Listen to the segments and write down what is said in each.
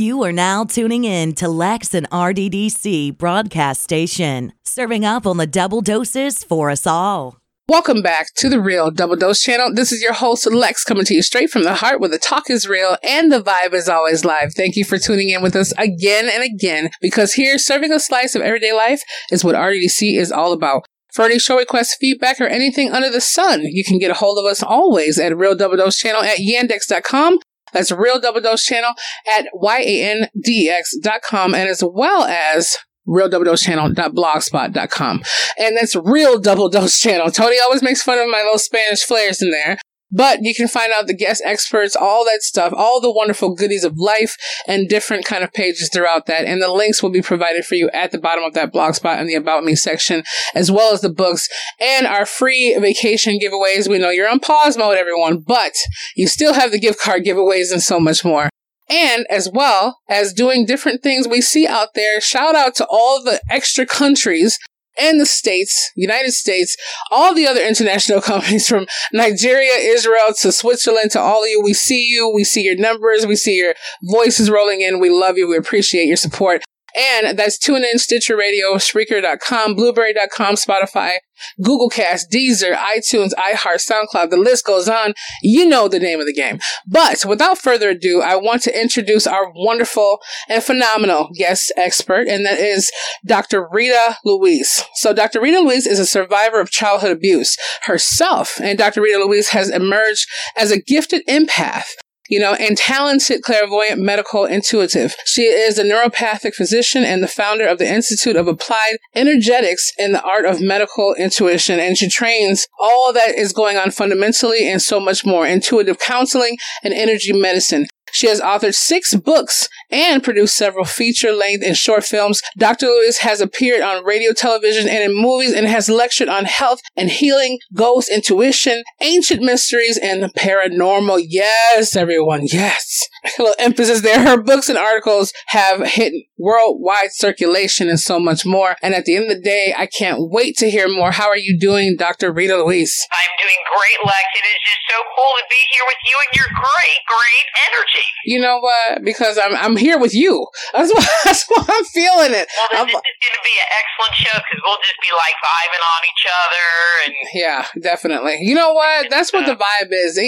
You are now tuning in to Lex and RDDC broadcast station, serving up on the double doses for us all. Welcome back to the Real Double Dose channel. This is your host, Lex, coming to you straight from the heart where the talk is real and the vibe is always live. Thank you for tuning in with us again and again because here, serving a slice of everyday life is what RDDC is all about. For any show requests, feedback, or anything under the sun, you can get a hold of us always at Real Double Dose channel at yandex.com that's Real Double Dose channel at Y-A-N-D-X.com and as well as real double dose channel.blogspot.com. And that's real double dose channel. Tony always makes fun of my little Spanish flares in there. But you can find out the guest experts, all that stuff, all the wonderful goodies of life and different kind of pages throughout that. And the links will be provided for you at the bottom of that blog spot in the about me section, as well as the books and our free vacation giveaways. We know you're on pause mode, everyone, but you still have the gift card giveaways and so much more and as well as doing different things we see out there. Shout out to all the extra countries and the states, United States, all the other international companies from Nigeria, Israel to Switzerland to all of you. We see you. We see your numbers. We see your voices rolling in. We love you. We appreciate your support. And that's TuneIn, Stitcher Radio, Spreaker.com, Blubrry.com, Spotify, Google Cast, Deezer, iTunes, iHeart, SoundCloud. The list goes on. You know the name of the game. But without further ado, I want to introduce our wonderful and phenomenal guest expert, and that is Dr. Rita Louise. So Dr. Rita Louise is a survivor of childhood abuse herself, and Dr. Rita Louise has emerged as a gifted empath you know, and talented clairvoyant medical intuitive. She is a naturopathic physician and the founder of the Institute of Applied Energetics in the Art of Medical Intuition. And she trains all that is going on fundamentally and so much more intuitive counseling and energy medicine. She has authored six books and produced several feature length and short films. Dr. Louise has appeared on radio, television, and in movies and has lectured on health and healing, ghost, intuition, ancient mysteries, and the paranormal. Yes, everyone. Yes. A little emphasis there. Her books and articles have hit worldwide circulation and so much more. And at the end of the day, I can't wait to hear more. How are you doing, Dr. Rita Louise? I'm doing great, Lex. It is just so cool to be here with you and your great, great energy. You know what? Because I'm I'm here with you. That's why, that's why I'm feeling it. Well, this, this is going to be an excellent show because we'll just be like vibing on each other. And yeah, definitely. You know what? That's what the vibe is.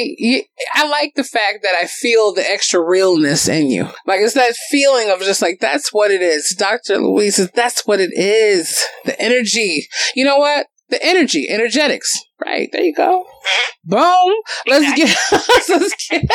I like the fact that I feel the extra realness in you. Like it's that feeling of just like that's what it is. Dr. Louise that's what it is. The energy. You know what? The energy, energetics. Right. There you go. Boom. Let's get let's get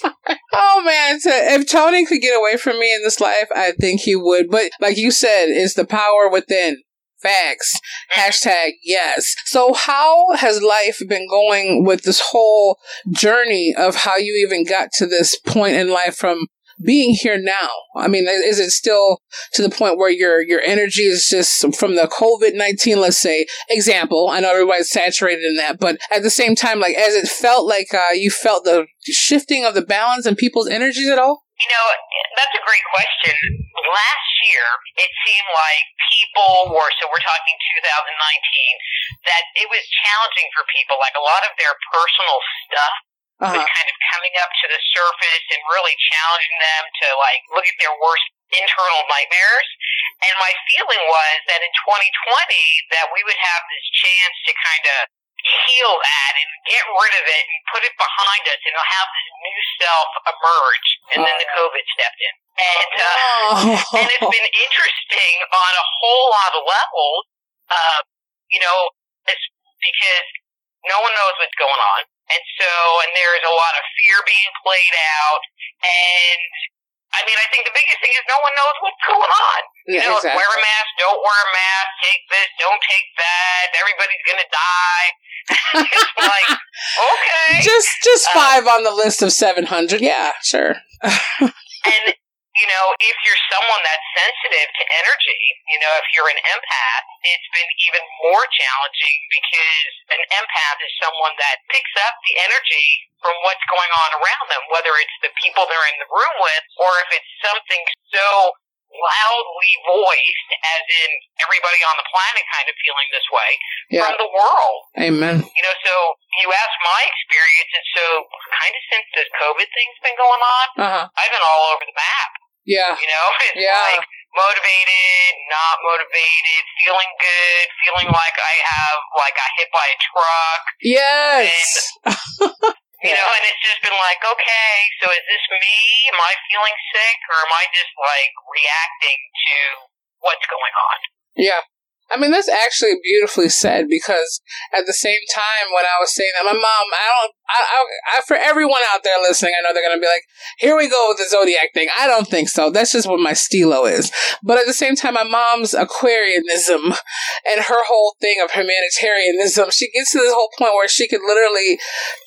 oh man, to, if Tony could get away from me in this life, I think he would. But like you said, it's the power within. Facts. Hashtag yes. So how has life been going with this whole journey of how you even got to this point in life from being here now? I mean, is it still to the point where your your energy is just from the COVID nineteen, let's say, example? I know everybody's saturated in that, but at the same time, like, as it felt like uh, you felt the shifting of the balance in people's energies at all? You know, that's a great question. Last year, it seemed like people were, so we're talking 2019, that it was challenging for people. Like a lot of their personal stuff uh-huh. was kind of coming up to the surface and really challenging them to like look at their worst internal nightmares. And my feeling was that in 2020 that we would have this chance to kind of heal that and get rid of it and put it behind us and have this new self emerge. And then the COVID stepped in. And, uh, oh. and it's been interesting on a whole lot of levels, uh, you know, it's because no one knows what's going on. And so, and there's a lot of fear being played out. And I mean, I think the biggest thing is no one knows what's going on. You know, exactly. wear a mask, don't wear a mask, take this, don't take that, everybody's gonna die. It's like, okay. Just just uh, five um, on the list of seven hundred, yeah, sure. and you know, if you're someone that's sensitive to energy, you know, if you're an empath, it's been even more challenging because an empath is someone that picks up the energy from what's going on around them, whether it's the people they're in the room with or if it's something so loudly voiced, as in everybody on the planet kind of feeling this way Yeah. from the world. Amen. You know, so you ask my experience, and so kind of since this COVID thing's been going on, Uh huh. I've been all over the map. Yeah. You know, it's Yeah. like motivated, not motivated, feeling good, feeling like I have like I hit by a truck. Yes. You know, and it's just been like, okay, so is this me? Am I feeling sick, or am I just like reacting to what's going on? Yeah. I mean, that's actually beautifully said because at the same time, when I was saying that, my mom, I don't, I, I, I for everyone out there listening, I know they're going to be like, here we go with the zodiac thing. I don't think so. That's just what my stilo is. But at the same time, my mom's Aquarianism and her whole thing of humanitarianism, she gets to this whole point where she could literally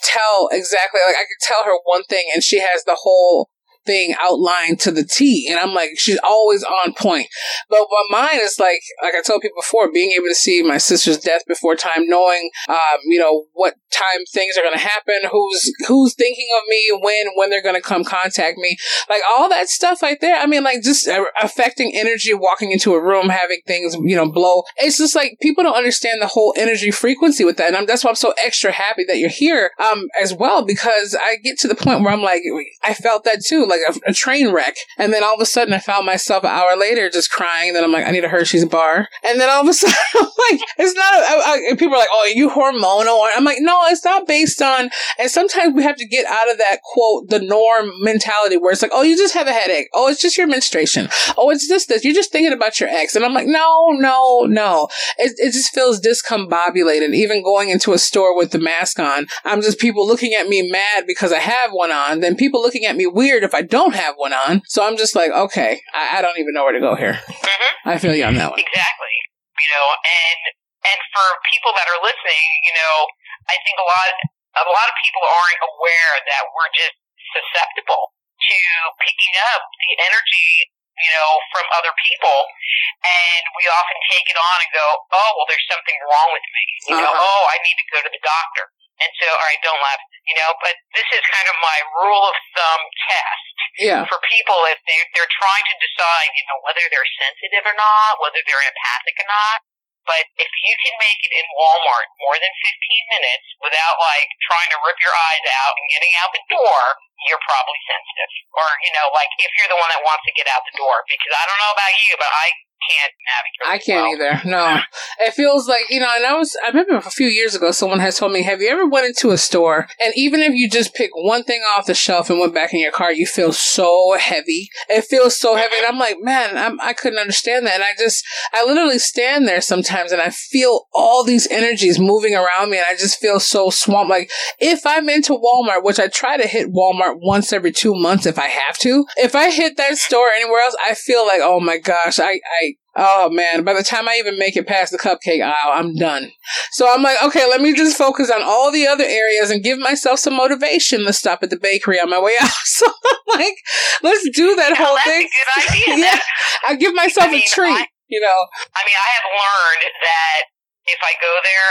tell exactly, like, I could tell her one thing and she has the whole thing outlined to the T. And I'm like, she's always on point. But my mind is like, like I told people before, being able to see my sister's death before time, knowing, um, you know, what time things are going to happen, who's, who's thinking of me, when, when they're going to come contact me, like all that stuff right there. I mean, like just affecting energy, walking into a room, having things, you know, blow. It's just like people don't understand the whole energy frequency with that. And I'm, that's why I'm so extra happy that you're here, um, as well, because I get to the point where I'm like, I felt that too, like a, a train wreck. And then all of a sudden I found myself an hour later just crying. Then I'm like, I need a Hershey's bar. And then all of a sudden, like, it's not, I, I, people are like, oh, are you hormonal? I'm like, no, it's not based on, and sometimes we have to get out of that quote, the norm mentality where it's like, oh, you just have a headache. Oh, it's just your menstruation. Oh, it's just this. You're just thinking about your ex. And I'm like, no, no, no. It, it just feels discombobulated. Even going into a store with the mask on, I'm just people looking at me mad because I have one on. Then people looking at me weird if I don't have one on. So I'm just like, okay, I, I don't even know where to go here. Mm-hmm. I feel you on that one. Exactly. You know, and and for people that are listening, you know, I think a lot a lot of people aren't aware that we're just susceptible to picking up the energy, you know, from other people, and we often take it on and go, oh, well, there's something wrong with me. You know, Uh-huh. oh, I need to go to the doctor. And so, all right, don't laugh. You know, but this is kind of my rule of thumb test Yeah. for people if they they're trying to decide, you know, whether they're sensitive or not, whether they're empathic or not. But if you can make it in Walmart more than 15 minutes without like trying to rip your eyes out and getting out the door, you're probably sensitive. Or, you know, like if you're the one that wants to get out the door, because I don't know about you, but I can't navigate. I can't well. either. No, it feels like you know. And I was, I remember a few years ago, someone has told me, "Have you ever went into a store and even if you just pick one thing off the shelf and went back in your car, you feel so heavy. It feels so heavy." And I'm like, man, I'm, I couldn't understand that. And I just, I literally stand there sometimes and I feel all these energies moving around me, and I just feel so swamped. Like if I'm into Walmart, which I try to hit Walmart once every two months if I have to, if I hit that store anywhere else, I feel like, oh my gosh, I, I Oh man, by the time I even make it past the cupcake aisle, I'm done. So I'm like, okay, let me just focus on all the other areas and give myself some motivation to stop at the bakery on my way out. So I'm like, let's do that whole that's thing. a good idea. yeah, I give myself I mean, a treat, I- you know. I mean, I have learned that if I go there,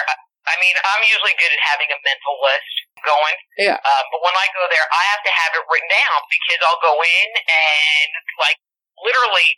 I mean, I'm usually good at having a mental list going. Yeah. Uh, but when I go there, I have to have it written down because I'll go in and like literally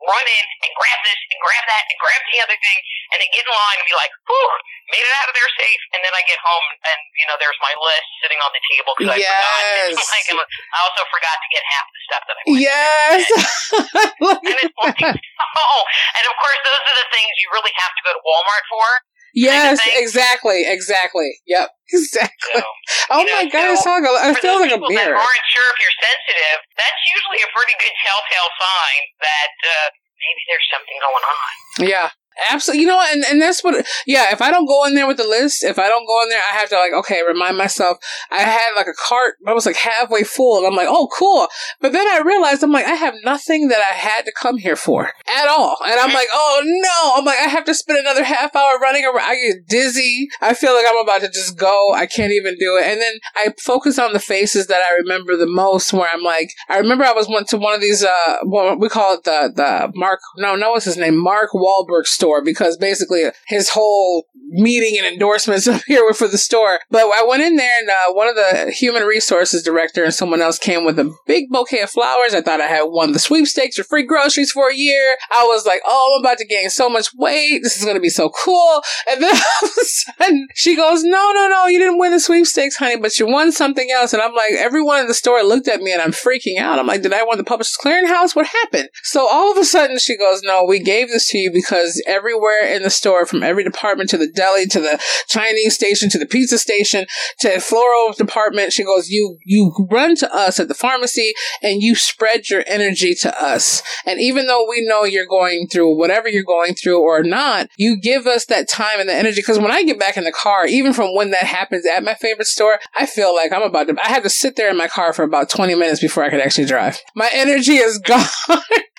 run in and grab this and grab that and grab the other thing and then get in line and be like, whew, made it out of there safe. And then I get home and, you know, there's my list sitting on the table because I forgot. Yes. like, I also forgot to get half the stuff that I wanted. Yes. And it's like, oh, and of course, those are the things you really have to go to Walmart for. Yes, exactly, exactly. Yep, exactly. So, Oh know, my god, so it for feels like a that aren't sure if you're sensitive, that's usually a pretty good telltale sign that uh, maybe there's something going on. Yeah. Absolutely. You know, and, and that's what, yeah, if I don't go in there with the list, if I don't go in there, I have to like, okay, remind myself. I had like a cart, I was like halfway full, and I'm like, oh, cool. But then I realized, I'm like, I have nothing that I had to come here for at all. And I'm like, oh no. I'm like, I have to spend another half hour running around. I get dizzy. I feel like I'm about to just go. I can't even do it. And then I focus on the faces that I remember the most, where I'm like, I remember I was went to one of these, uh, we call it the, the Mark, no, no, what's his name? Mark Wahlberg store store because basically his whole meeting and endorsements up here were for the store. But I went in there and uh, one of the human resources director and someone else came with a big bouquet of flowers. I thought I had won the sweepstakes or free groceries for a year. I was like, oh, I'm about to gain so much weight. This is going to be so cool. And then all of a sudden she goes, no, no, no, you didn't win the sweepstakes, honey, but you won something else. And I'm like, everyone in the store looked at me and I'm freaking out. I'm like, did I win the Publishers Clearinghouse? What happened? So all of a sudden she goes, no, we gave this to you because everywhere in the store, from every department to the deli to the Chinese station to the pizza station to floral department, she goes, you, you run to us at the pharmacy and you spread your energy to us. And even though we know you're going through whatever you're going through or not, you give us that time and the energy. Cause when I get back in the car, even from when that happens at my favorite store, I feel like I'm about to, I had to sit there in my car for about 20 minutes before I could actually drive. My energy is gone.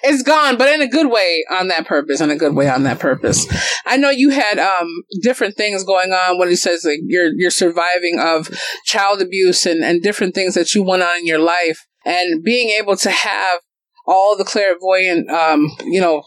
it's gone, but in a good way on that purpose, in a good way on that purpose. I know you had, um, different things going on when he says like you're, you're surviving of child abuse and, and different things that you went on in your life and being able to have all the clairvoyant, um, you know,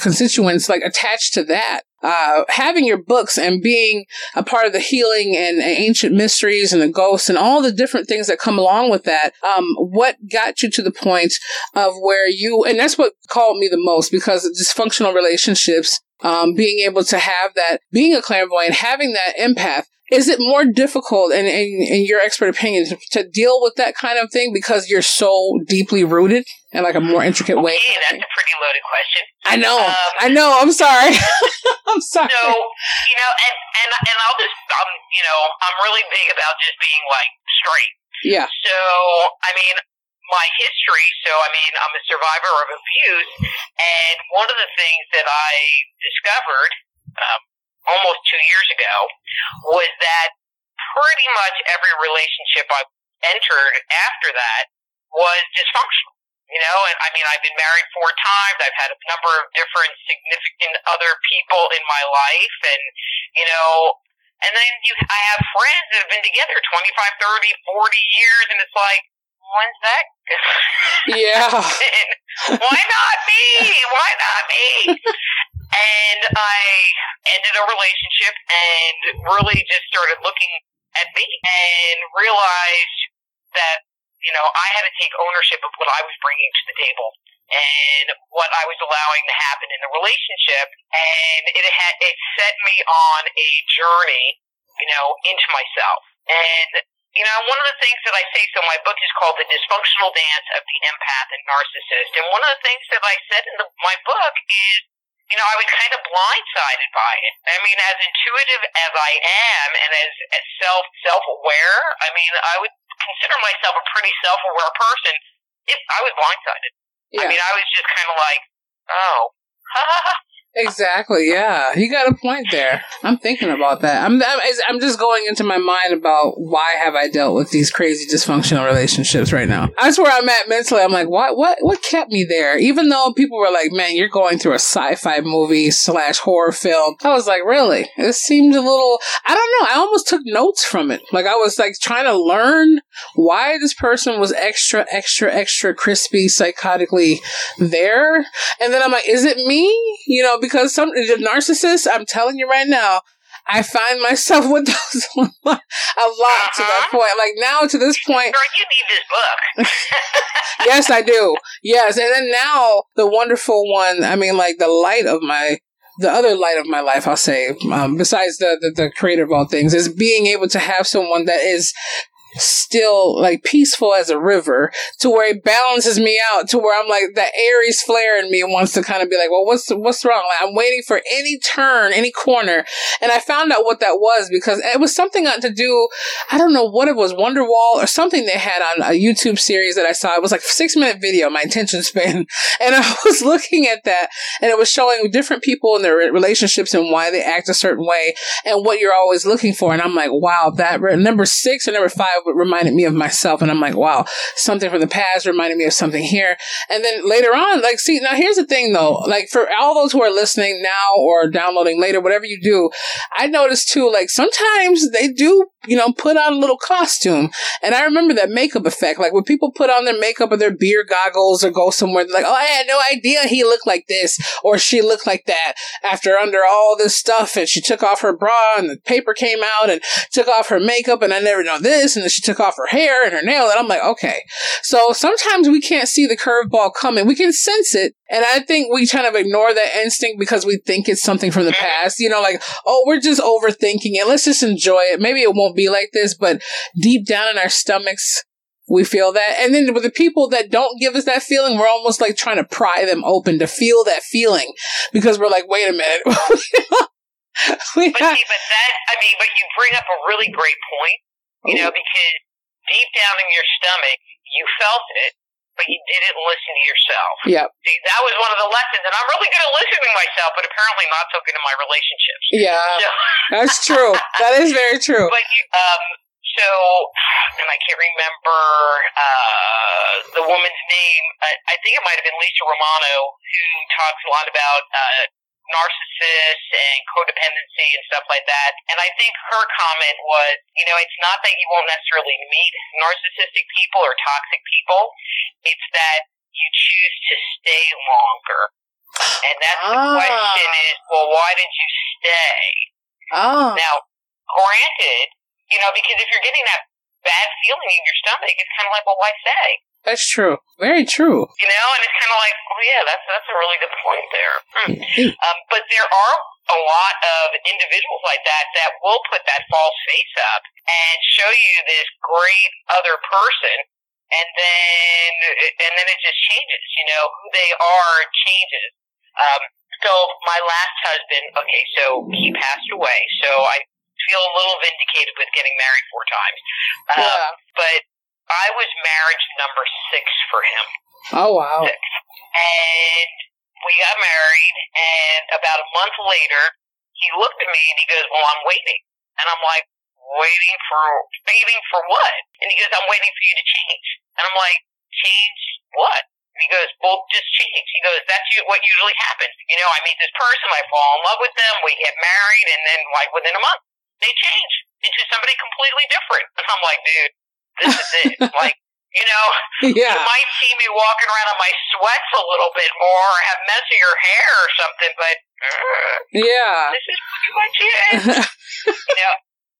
constituents like attached to that. Uh, having your books and being a part of the healing and, and, ancient mysteries and the ghosts and all the different things that come along with that. Um, what got you to the point of where you, and that's what called me the most because dysfunctional relationships, um, being able to have that, being a clairvoyant, having that empath, is it more difficult, in, in, in your expert opinion, to, to, deal with that kind of thing because you're so deeply rooted in like a more intricate way? Okay, that's a pretty loaded question. I know, um, I know. I'm sorry. I'm sorry. So you know, and and and I'll just, um, you know, I'm really big about just being like straight. Yeah. So I mean, my history. So, I mean, I'm a survivor of abuse, and one of the things that I discovered um, almost two years ago was that pretty much every relationship I entered after that was dysfunctional. You know, and I mean, I've been married four times. I've had a number of different significant other people in my life, and you know, and then you, I have friends that have been together 25, 30, 40 years, and it's like, when's that? yeah. Why not me? Why not me? And I ended a relationship and really just started looking at me and realized that, you know, I had to take ownership of what I was bringing to the table and what I was allowing to happen in the relationship. And it had, it set me on a journey, you know, into myself. And, you know, one of the things that I say, so my book is called The Dysfunctional Dance of the Empath and Narcissist. And one of the things that I said in the, my book is, you know, I was kind of blindsided by it. I mean, as intuitive as I am and as, as self, self-aware, I mean, I would consider myself a pretty self-aware person if I was blindsided. Yeah. I mean, I was just kind of like, oh, Exactly. Yeah, you got a point there. I'm thinking about that. I'm, I'm I'm just going into my mind about why have I dealt with these crazy dysfunctional relationships right now. That's where I'm at mentally. I'm like, what what what kept me there? Even though people were like, man, you're going through a sci-fi movie slash horror film. I was like, really? It seemed a little. I don't know. I almost took notes from it. Like I was like trying to learn why this person was extra extra extra crispy psychotically there, and then I'm like, is it me? You know because some the narcissists, I'm telling you right now, I find myself with those a lot uh-huh. to that uh-huh. point. Like now to this point, Girl, you need this book. yes, I do. Yes, and then now the wonderful one. I mean, like the light of my the other light of my life, I'll say, um, besides the, the, the creator of all things, is being able to have someone that is still like peaceful as a river to where it balances me out to where I'm like the Aries flare in me wants to kind of be like, well, what's what's wrong? Like I'm waiting for any turn, any corner, and I found out what that was because it was something to do. I don't know what it was, Wonderwall or something they had on a YouTube series that I saw. It was like six minute video, my attention span, and I was looking at that, and it was showing different people and their relationships and why they act a certain way and what you're always looking for. And I'm like, wow, that number six or number five reminded me of myself. And I'm like, wow, something from the past reminded me of something here. And then later on, like, see, now here's the thing though, like for all those who are listening now or downloading later, whatever you do, I noticed too, like sometimes they do, you know, put on a little costume. And I remember that makeup effect. Like when people put on their makeup or their beer goggles or go somewhere, they're like, oh, I had no idea he looked like this or she looked like that after under all this stuff. And she took off her bra and the paper came out and took off her makeup and I never know this. And then she took off her hair and her nail. And I'm like, okay. So sometimes we can't see the curveball coming. We can sense it. And I think we kind of ignore that instinct because we think it's something from the past. You know, like, oh, we're just overthinking it. Let's just enjoy it. Maybe it won't be like this, but deep down in our stomachs, we feel that. And then with the people that don't give us that feeling, we're almost like trying to pry them open to feel that feeling because we're like, wait a minute. we but see, but that, I mean, but you bring up a really great point, you know, because deep down in your stomach, you felt it, but you didn't listen to yourself. Yeah. See, that was one of the lessons, and I'm really good at listening to myself, but apparently not so good in my relationships. Yeah. So, that's true. That is very true. But you, um, so, and I can't remember uh, the woman's name. I, I think it might have been Lisa Romano, who talks a lot about uh, narcissists and codependency and stuff like that. And I think her comment was, you know, it's not that you won't necessarily meet narcissistic people or toxic people. It's that you choose to stay longer. And that's ah. the question is, well, why did you stay? Oh. Now, granted, you know, because if you're getting that bad feeling in your stomach, it's kind of like, well, why stay? That's true. Very true. You know, and it's kind of like, oh yeah, that's that's a really good point there. Hmm. Um, but there are a lot of individuals like that that will put that false face up and show you this great other person, and then and then it just changes. You know, who they are changes. Um, so my last husband, okay, so he passed away. So I feel a little vindicated with getting married four times. Um, yeah. But I was marriage number six for him. Oh wow! Six. And we got married, and about a month later, he looked at me and he goes, "Well, I'm waiting," and I'm like, "Waiting for waiting for what?" And he goes, "I'm waiting for you to change," and I'm like, "Change what?" And he goes, well, just change. He goes, that's what usually happens. You know, I meet this person, I fall in love with them, we get married, and then like within a month, they change into somebody completely different. And I'm like, dude, this is it. like, you know, yeah. you might see me walking around in my sweats a little bit more or have messier hair or something, but uh, yeah, this is pretty much it. you know,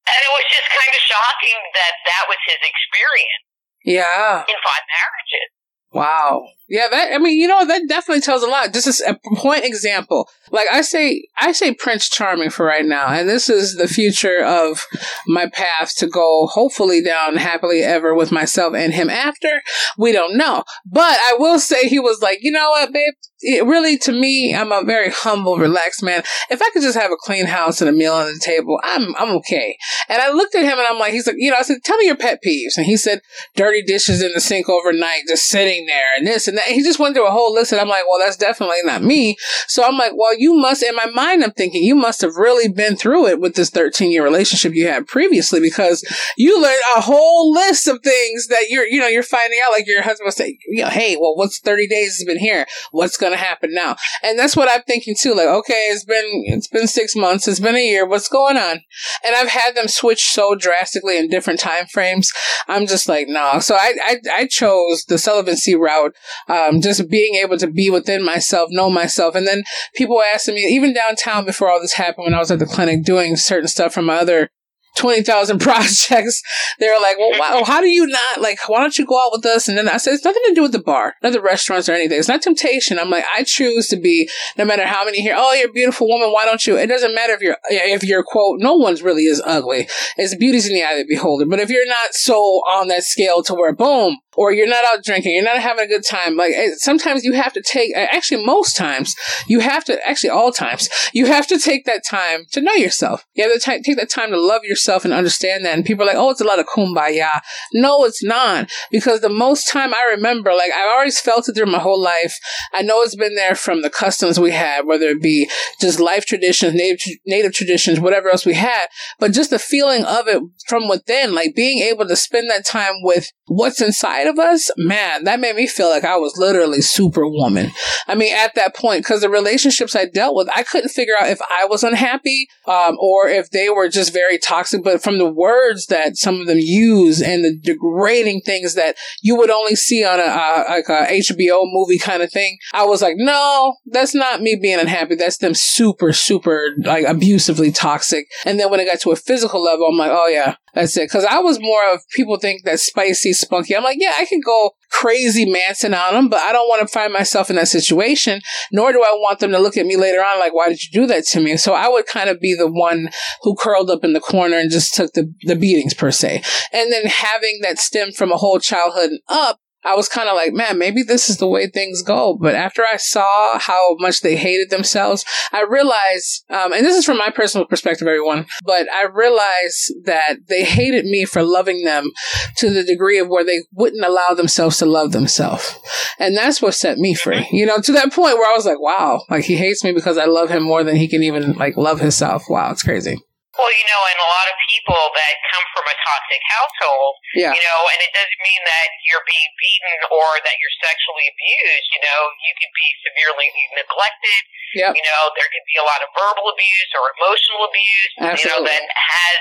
and it was just kind of shocking that that was his experience. Yeah, in five marriages. Wow. Yeah, that I mean, you know, that definitely tells a lot. Just a point example. Like I say I say Prince Charming for right now, and this is the future of my path to go hopefully down happily ever with myself and him after. We don't know. But I will say he was like, you know what, babe? It really to me, I'm a very humble, relaxed man. If I could just have a clean house and a meal on the table, I'm I'm okay. And I looked at him and I'm like, he's like, you know, I said, tell me your pet peeves. And he said, dirty dishes in the sink overnight, just sitting there and this and that. He just went through a whole list and I'm like, well, that's definitely not me. So I'm like, well, you must, in my mind, I'm thinking you must have really been through it with this 13 year relationship you had previously because you learned a whole list of things that you're, you know, you're finding out. Like your husband will say, you know, hey, well, what's 30 days has been here? What's going to happen now? And that's what I'm thinking too. Like, okay, it's been, it's been six months. It's been a year. What's going on? And I've had them switch so drastically in different time frames. I'm just like, no. So I, I, I chose the celibacy route. Um, just being able to be within myself, know myself. And then people asking me, even downtown before all this happened, when I was at the clinic doing certain stuff from my other 20,000 projects. They're like, well, wow, oh, how do you not, like, why don't you go out with us? And then I said, it's nothing to do with the bar, not the restaurants or anything. It's not temptation. I'm like, I choose to be, no matter how many here, oh, you're a beautiful woman. Why don't you? It doesn't matter if you're, if you're, quote, no one's really is ugly. It's beauty's in the eye of the beholder. But if you're not so on that scale to where, boom, or you're not out drinking, you're not having a good time. Like eh, sometimes you have to take, eh, actually, most times you have to, actually, all times, you have to take that time to know yourself. You have to t- take that time to love yourself and understand that. And people are like, oh, it's a lot of kumbaya. No, it's not. Because the most time I remember, like, I've always felt it through my whole life. I know it's been there from the customs we had, whether it be just life traditions, native, native traditions, whatever else we had, but just the feeling of it from within, like being able to spend that time with what's inside of us, man, that made me feel like I was literally superwoman. I mean, at that point, because the relationships I dealt with, I couldn't figure out if I was unhappy um, or if they were just very toxic. But from the words that some of them use and the degrading things that you would only see on a uh, like a HBO movie kind of thing, I was like, no, that's not me being unhappy. That's them super, super like abusively toxic. And then when it got to a physical level, I'm like, oh yeah, that's it. Cause I was more of people think that spicy, spunky. I'm like, yeah, I can go crazy Manson on them, but I don't want to find myself in that situation, nor do I want them to look at me later on like, why did you do that to me? So I would kind of be the one who curled up in the corner and just took the, the beatings per se. And then having that stem from a whole childhood up, I was kind of like, man, maybe this is the way things go. But after I saw how much they hated themselves, I realized, um, and this is from my personal perspective, everyone, but I realized that they hated me for loving them to the degree of where they wouldn't allow themselves to love themselves. And that's what set me free, you know, to that point where I was like, wow, like he hates me because I love him more than he can even like love himself. Wow, it's crazy. Well, you know, and a lot of people that come from a toxic household, yeah. you know, and it doesn't mean that you're being beaten or that you're sexually abused. You know, you could be severely neglected. Yep. You know, there could be a lot of verbal abuse or emotional abuse. Absolutely. You know, that has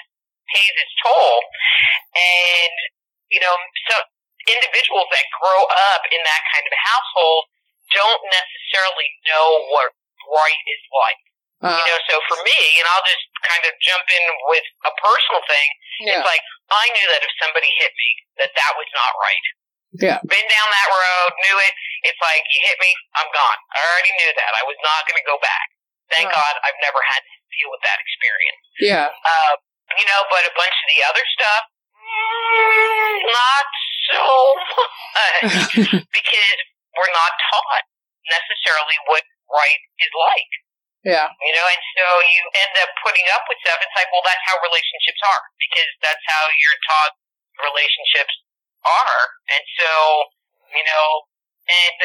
pays its toll. And you know, so individuals that grow up in that kind of a household don't necessarily know what right is like. Uh, You know, so for me, and I'll just kind of jump in with a personal thing. yeah. It's like I knew that if somebody hit me, that that was not right. Yeah. Been down that road, knew it. It's like you hit me, I'm gone. I already knew that. I was not going to go back. Thank Right. God, I've never had to deal with that experience. Yeah. Uh, you know, but a bunch of the other stuff, mm, not so much because we're not taught necessarily what right is like. Yeah. You know, and so you end up putting up with stuff. It's like, well, that's how relationships are because that's how you're taught relationships are. And so, you know, and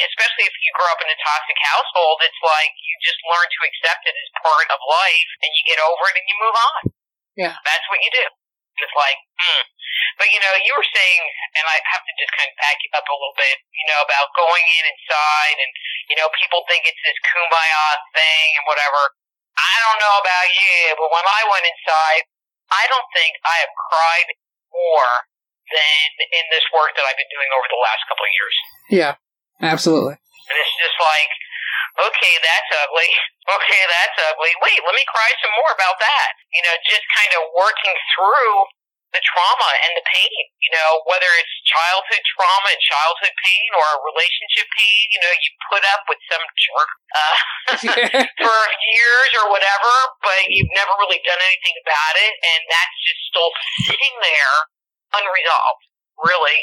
especially if you grow up in a toxic household, it's like you just learn to accept it as part of life and you get over it and you move on. Yeah. That's what you do. It's like, hmm. But you know, you were saying, and I have to just kind of back you up a little bit, you know, about going in inside and, you know, people think it's this kumbaya thing and whatever. I don't know about you, but when I went inside, I don't think I have cried more than in this work that I've been doing over the last couple of years. Yeah. Absolutely. And it's just like, okay, that's ugly. Okay, that's ugly. Wait, let me cry some more about that. You know, just kind of working through the trauma and the pain, you know, whether it's childhood trauma and childhood pain or relationship pain, you know, you put up with some jerk uh, for years or whatever, but you've never really done anything about it, and that's just still sitting there unresolved, really,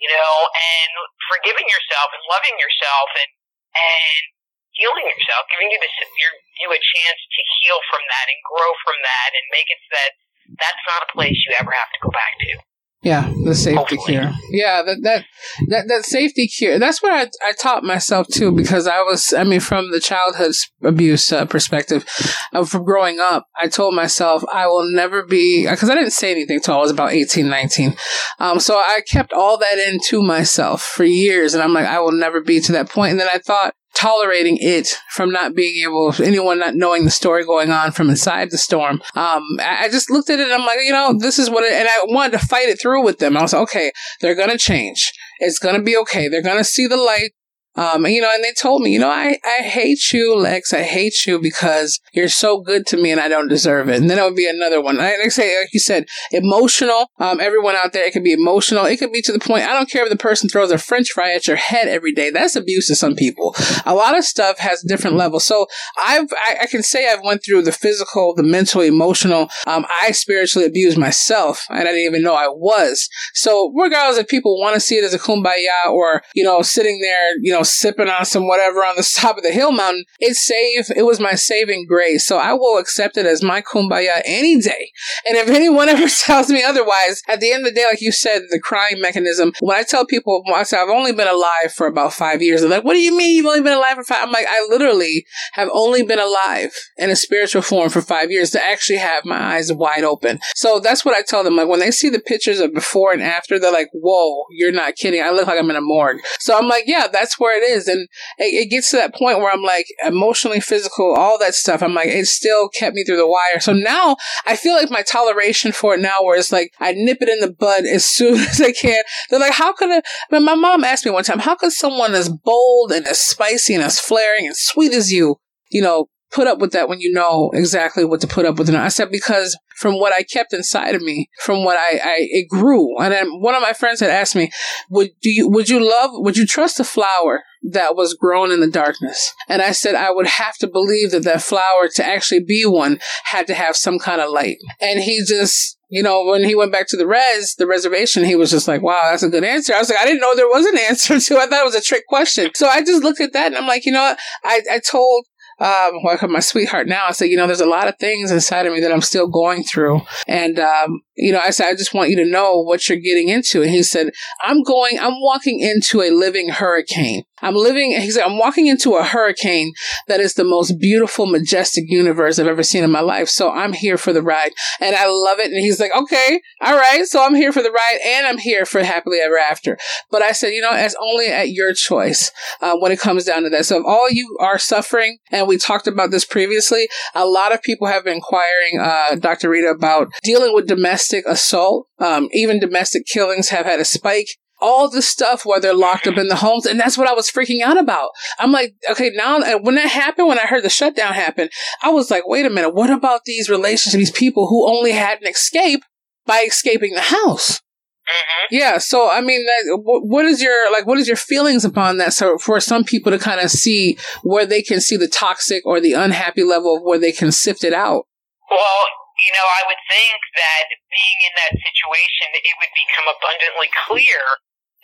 you know, and forgiving yourself and loving yourself and, and healing yourself, giving you this, your, you a chance to heal from that and grow from that and make it so that that's not a place you ever have to go back to. Yeah, the safety Hopefully. cure. Yeah, that that that that safety cure. That's what I I taught myself too because I was I mean from the childhood abuse uh, perspective, uh, from growing up, I told myself I will never be because I didn't say anything till I was about 18, 19. Um, so I kept all that into myself for years, and I'm like I will never be to that point. And then I thought tolerating it from not being able anyone not knowing the story going on from inside the storm. Um i just looked at it and i'm like you know this is what it and i wanted to fight it through with them. I was like okay they're gonna change. It's gonna be okay. They're gonna see the light Um, and, you know, and they told me, you know, I, I hate you, Lex. I hate you because you're so good to me and I don't deserve it. And then it would be another one. I, like say, like you said, emotional. Um, everyone out there, it could be emotional. It could be to the point. I don't care if the person throws a french fry at your head every day. That's abuse to some people. A lot of stuff has different levels. So I've, I, I can say I've went through the physical, the mental, emotional. Um, I spiritually abused myself and I didn't even know I was. So regardless if people want to see it as a kumbaya or, you know, sitting there, you know, sipping on some whatever on the top of the hill mountain, it saved, it was my saving grace. So I will accept it as my kumbaya any day. And if anyone ever tells me otherwise, at the end of the day, like you said, the crying mechanism, when I tell people, I say, I've only been alive for about five years, they're like, what do you mean you've only been alive for five? I'm like, I literally have only been alive in a spiritual form for five years to actually have my eyes wide open. So that's what I tell them. Like when they see the pictures of before and after, they're like, whoa, you're not kidding. I look like I'm in a morgue. So I'm like, yeah, that's where it is. And it, it gets to that point where I'm like emotionally, physical, all that stuff. I'm like, it still kept me through the wire. So now I feel like my toleration for it now, where it's like I nip it in the bud as soon as I can. They're like, how could? I mean, my mom asked me one time, how could someone as bold and as spicy and as flaring and sweet as you, you know, put up with that when you know exactly what to put up with. And I said, because from what I kept inside of me, from what I, I it grew. And then one of my friends had asked me, would do you, would you love, would you trust a flower that was grown in the darkness? And I said, I would have to believe that that flower to actually be one had to have some kind of light. And he just, you know, when he went back to the res, the reservation, he was just like, wow, that's a good answer. I was like, I didn't know there was an answer to it. I thought it was a trick question. So I just looked at that and I'm like, you know what? I, I told um, well, my sweetheart now, I said, you know, there's a lot of things inside of me that I'm still going through. And, um, you know, I said, I just want you to know what you're getting into. And he said, I'm going, I'm walking into a living hurricane. I'm living, he said, I'm walking into a hurricane that is the most beautiful, majestic universe I've ever seen in my life. So I'm here for the ride and I love it. And he's like, okay, all right. So I'm here for the ride and I'm here for happily ever after. But I said, you know, it's only at your choice uh, when it comes down to that. So if all you are suffering, and we talked about this previously, a lot of people have been inquiring, uh, Dr. Rita, about dealing with domestic assault. Um, even domestic killings have had a spike all the stuff where they're locked up in the homes. And that's what I was freaking out about. I'm like, okay, now when that happened, when I heard the shutdown happen, I was like, wait a minute, what about these relationships, these people who only had an escape by escaping the house? Mm-hmm. Yeah. So, I mean, that, what is your, like, what is your feelings upon that? So for some people to kind of see where they can see the toxic or the unhappy level of where they can sift it out. Well, you know, I would think that being in that situation, it would become abundantly clear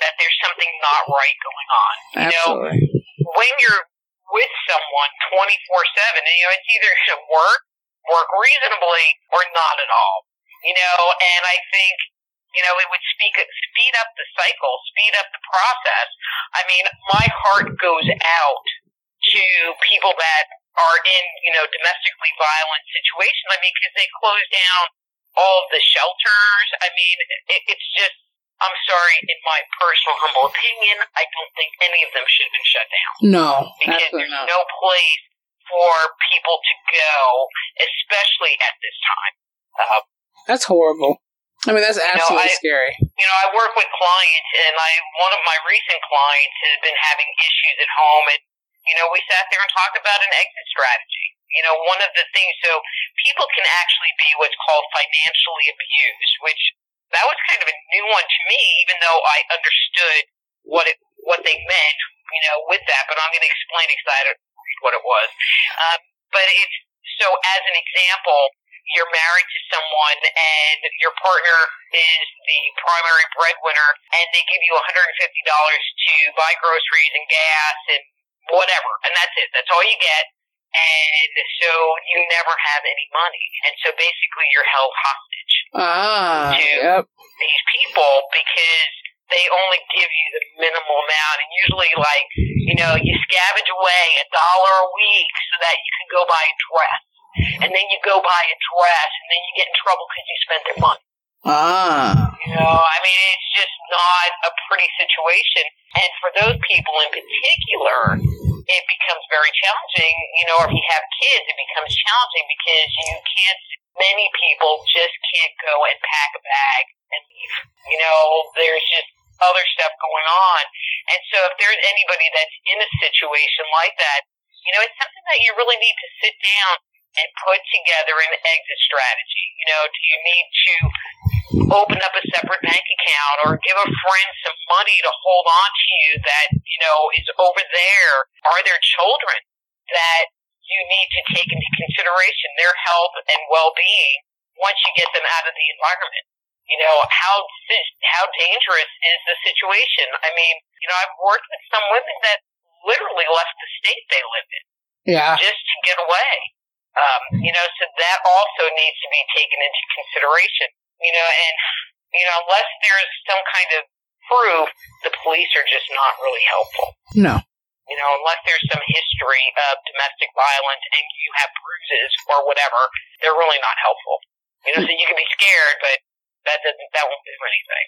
that there's something not right going on. You Absolutely. know, when you're with someone 24 7, you know, it's either to work, work reasonably, or not at all. You know, and I think, you know, it would speak, speed up the cycle, speed up the process. I mean, my heart goes out to people that are in, you know, domestically violent situations. I mean, because they close down all of the shelters. I mean, it, it's just, I'm sorry, in my personal humble opinion, I don't think any of them should have been shut down. No, because there's not. no place for people to go, especially at this time. Uh, that's horrible. I mean, that's absolutely you know, I, scary. You know, I work with clients, and I one of my recent clients has been having issues at home, and you know, we sat there and talked about an exit strategy. You know, one of the things, so people can actually be what's called financially abused, which that was kind of a new one to me, even though I understood what it what they meant, you know, with that. But I'm going to explain exactly what it was. Um, but it's so as an example, you're married to someone and your partner is the primary breadwinner, and they give you $150 to buy groceries and gas and whatever, and that's it. That's all you get. And so you never have any money. And so basically you're held hostage ah, to yep. these people because they only give you the minimal amount. And usually, like, you know, you scavenge away a dollar a week so that you can go buy a dress. And then you go buy a dress and then you get in trouble because you spent their money. Ah. You know, I mean, it's just not a pretty situation. And for those people in particular, it becomes very challenging. You know, if you have kids, it becomes challenging because you can't, many people just can't go and pack a bag and leave. You know, there's just, other stuff going on. And so if there's anybody that's in a situation like that, you know, it's something that you really need to sit down and put together an exit strategy. You know, do you need to open up a separate bank account or give a friend some money to hold on to you that, you know, is over there? Are there children that you need to take into consideration their health and well-being once you get them out of the environment? You know, how, how dangerous is the situation? I mean, you know, I've worked with some women that literally left the state they lived in. Yeah. Just to get away. Um, you know, so that also needs to be taken into consideration. You know, and, you know, unless there's some kind of proof, the police are just not really helpful. No. You know, unless there's some history of domestic violence and you have bruises or whatever, they're really not helpful. You know, so you can be scared, but that doesn't, that won't do anything.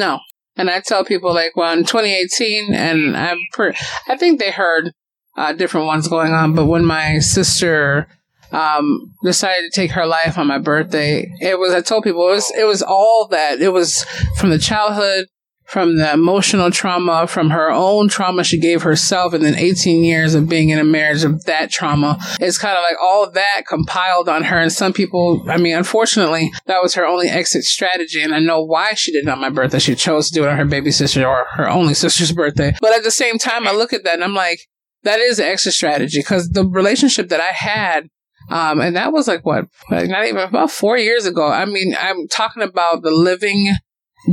No. And I tell people like, well, in 2018, and I'm per- I think they heard uh, different ones going on, but when my sister um, decided to take her life on my birthday, it was I told people it was it was all that. It was from the childhood from the emotional trauma, from her own trauma she gave herself, and then 18 years of being in a marriage of that trauma. It's kind of like all that compiled on her. And some people, I mean, unfortunately, that was her only exit strategy. And I know why she did it on my birthday. She chose to do it on her baby sister or her only sister's birthday. But at the same time, I look at that and I'm like, that is an exit strategy because the relationship that I had um, and that was like what, like not even about four years ago. I mean, I'm talking about the living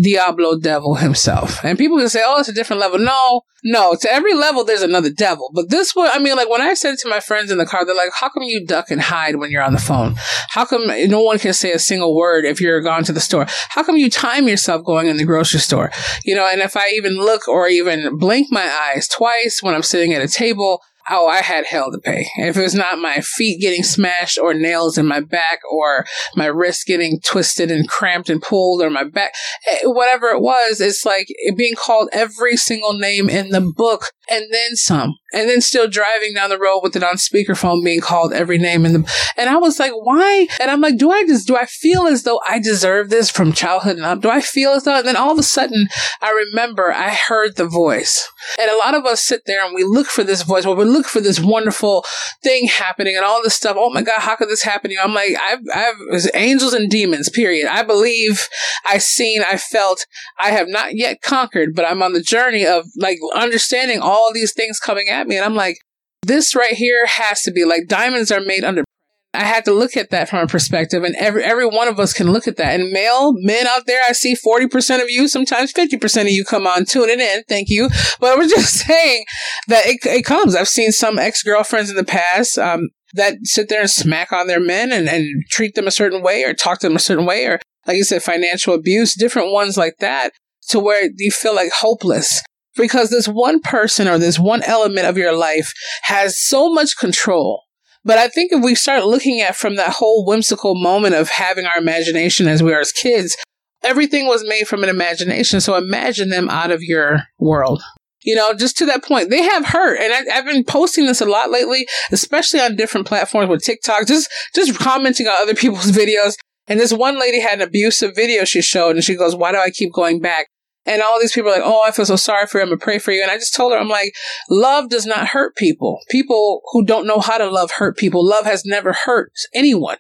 Diablo devil himself. And people can say, oh, it's a different level. No, no, to every level, there's another devil. But this one, I mean, like when I said it to my friends in the car, they're like, how come you duck and hide when you're on the phone? How come no one can say a single word if you're gone to the store? How come you time yourself going in the grocery store? You know, and if I even look or even blink my eyes twice when I'm sitting at a table, oh, I had hell to pay. If it was not my feet getting smashed or nails in my back or my wrist getting twisted and cramped and pulled or my back, eh, whatever it was, it's like being called every single name in the book and then some. And then still driving down the road with it on speakerphone being called every name in the, and I was like, why? And I'm like, do I just, do I feel as though I deserve this from childhood and up? Do I feel as though, and then all of a sudden I remember I heard the voice. And a lot of us sit there and we look for this voice. Well, we look for this wonderful thing happening and all this stuff. Oh my God, how could this happen? You know, I'm like, I've, I've, angels and demons, period. I believe I've seen, I felt, I have not yet conquered, but I'm on the journey of like understanding all these things coming at me. And I'm like, this right here has to be like diamonds are made under I had to look at that from a perspective, and every every one of us can look at that. And male men out there, I see forty percent of you, sometimes fifty percent of you come on tuning in. Thank you, but we're just saying that it, it comes. I've seen some ex girlfriends in the past um, that sit there and smack on their men and, and treat them a certain way, or talk to them a certain way, or like you said, financial abuse, different ones like that, to where you feel like hopeless because this one person or this one element of your life has so much control but I think if we start looking at from that whole whimsical moment of having our imagination as we were as kids, everything was made from an imagination. So imagine them out of your world. You know, just to that point, they have hurt, and I, have been posting this a lot lately, especially on different platforms with TikTok, just just commenting on other people's videos. And this one lady had an abusive video she showed, and she goes, "Why do I keep going back?" And all these people are like, oh, I feel so sorry for you. I'm going to pray for you. And I just told her, I'm like, love does not hurt people. People who don't know how to love hurt people. Love has never hurt anyone.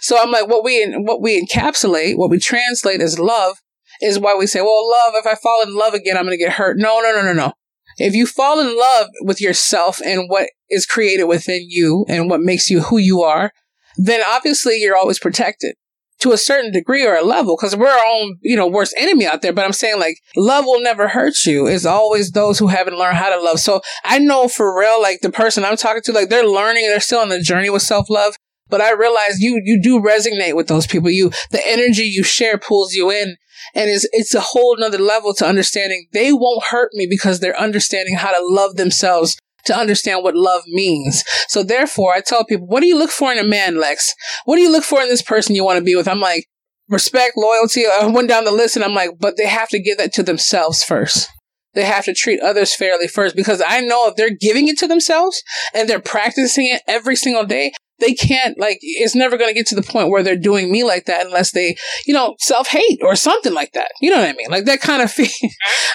So I'm like, what we, what we encapsulate, what we translate as love is why we say, well, love, if I fall in love again, I'm going to get hurt. No, no, no, no, no. If you fall in love with yourself and what is created within you and what makes you who you are, then obviously you're always protected to a certain degree or a level because we're our own, you know, worst enemy out there. But I'm saying like love will never hurt you. It's always those who haven't learned how to love. So I know for real, like the person I'm talking to, like they're learning, they're still on the journey with self love. But I realize you, you do resonate with those people. You, the energy you share pulls you in. And it's, it's a whole nother level to understanding they won't hurt me because they're understanding how to love themselves to understand what love means. So therefore, I tell people, what do you look for in a man, Lex? What do you look for in this person you want to be with? I'm like, respect, loyalty. Uh, I went down the list and I'm like, but they have to give that to themselves first. They have to treat others fairly first because I know if they're giving it to themselves and they're practicing it every single day, they can't like it's never going to get to the point where they're doing me like that unless they you know self-hate or something like that you know what i mean like that kind of fe-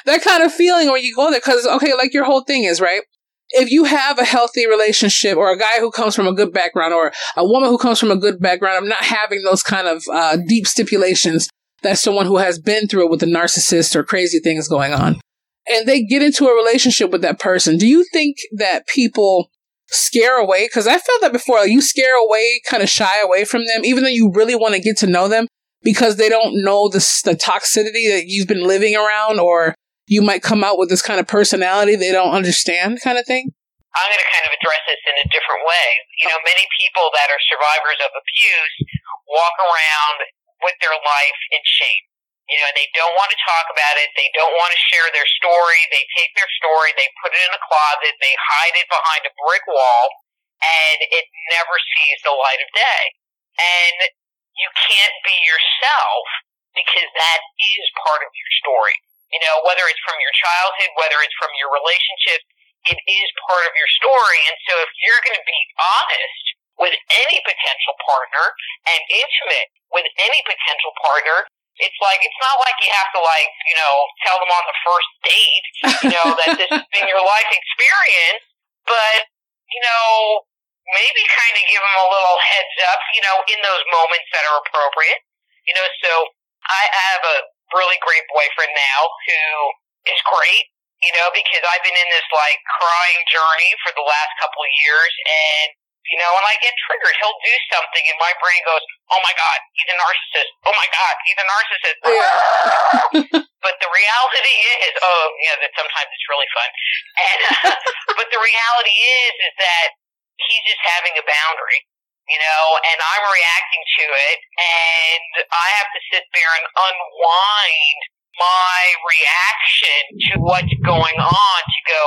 that kind of feeling when you go there because okay like your whole thing is right if you have a healthy relationship or a guy who comes from a good background or a woman who comes from a good background i'm not having those kind of uh, deep stipulations that someone who has been through it with a narcissist or crazy things going on and they get into a relationship with that person do you think that people scare away because I felt that before. You scare away, kind of shy away from them, even though you really want to get to know them because they don't know the the toxicity that you've been living around, or you might come out with this kind of personality they don't understand, kind of thing. I'm going to kind of address this in a different way. You know, many people that are survivors of abuse walk around with their life in shame. You know, and they don't want to talk about it. They don't want to share their story. They take their story, they put it in a closet, they hide it behind a brick wall, and it never sees the light of day. And you can't be yourself because that is part of your story. You know, whether it's from your childhood, whether it's from your relationship, it is part of your story. And so if you're going to be honest with any potential partner and intimate with any potential partner, it's like it's not like you have to like you know tell them on the first date you know that this has been your life experience but you know maybe kind of give them a little heads up you know in those moments that are appropriate you know so i have a really great boyfriend now who is great you know because i've been in this like crying journey for the last couple of years and you know, and I get triggered. He'll do something, and my brain goes, "Oh my god, he's a narcissist! Oh my god, he's a narcissist!" Yeah. but the reality is, oh, yeah, that sometimes it's really fun. And but the reality is, is that he's just having a boundary, you know, and I'm reacting to it, and I have to sit there and unwind my reaction to what's going on to go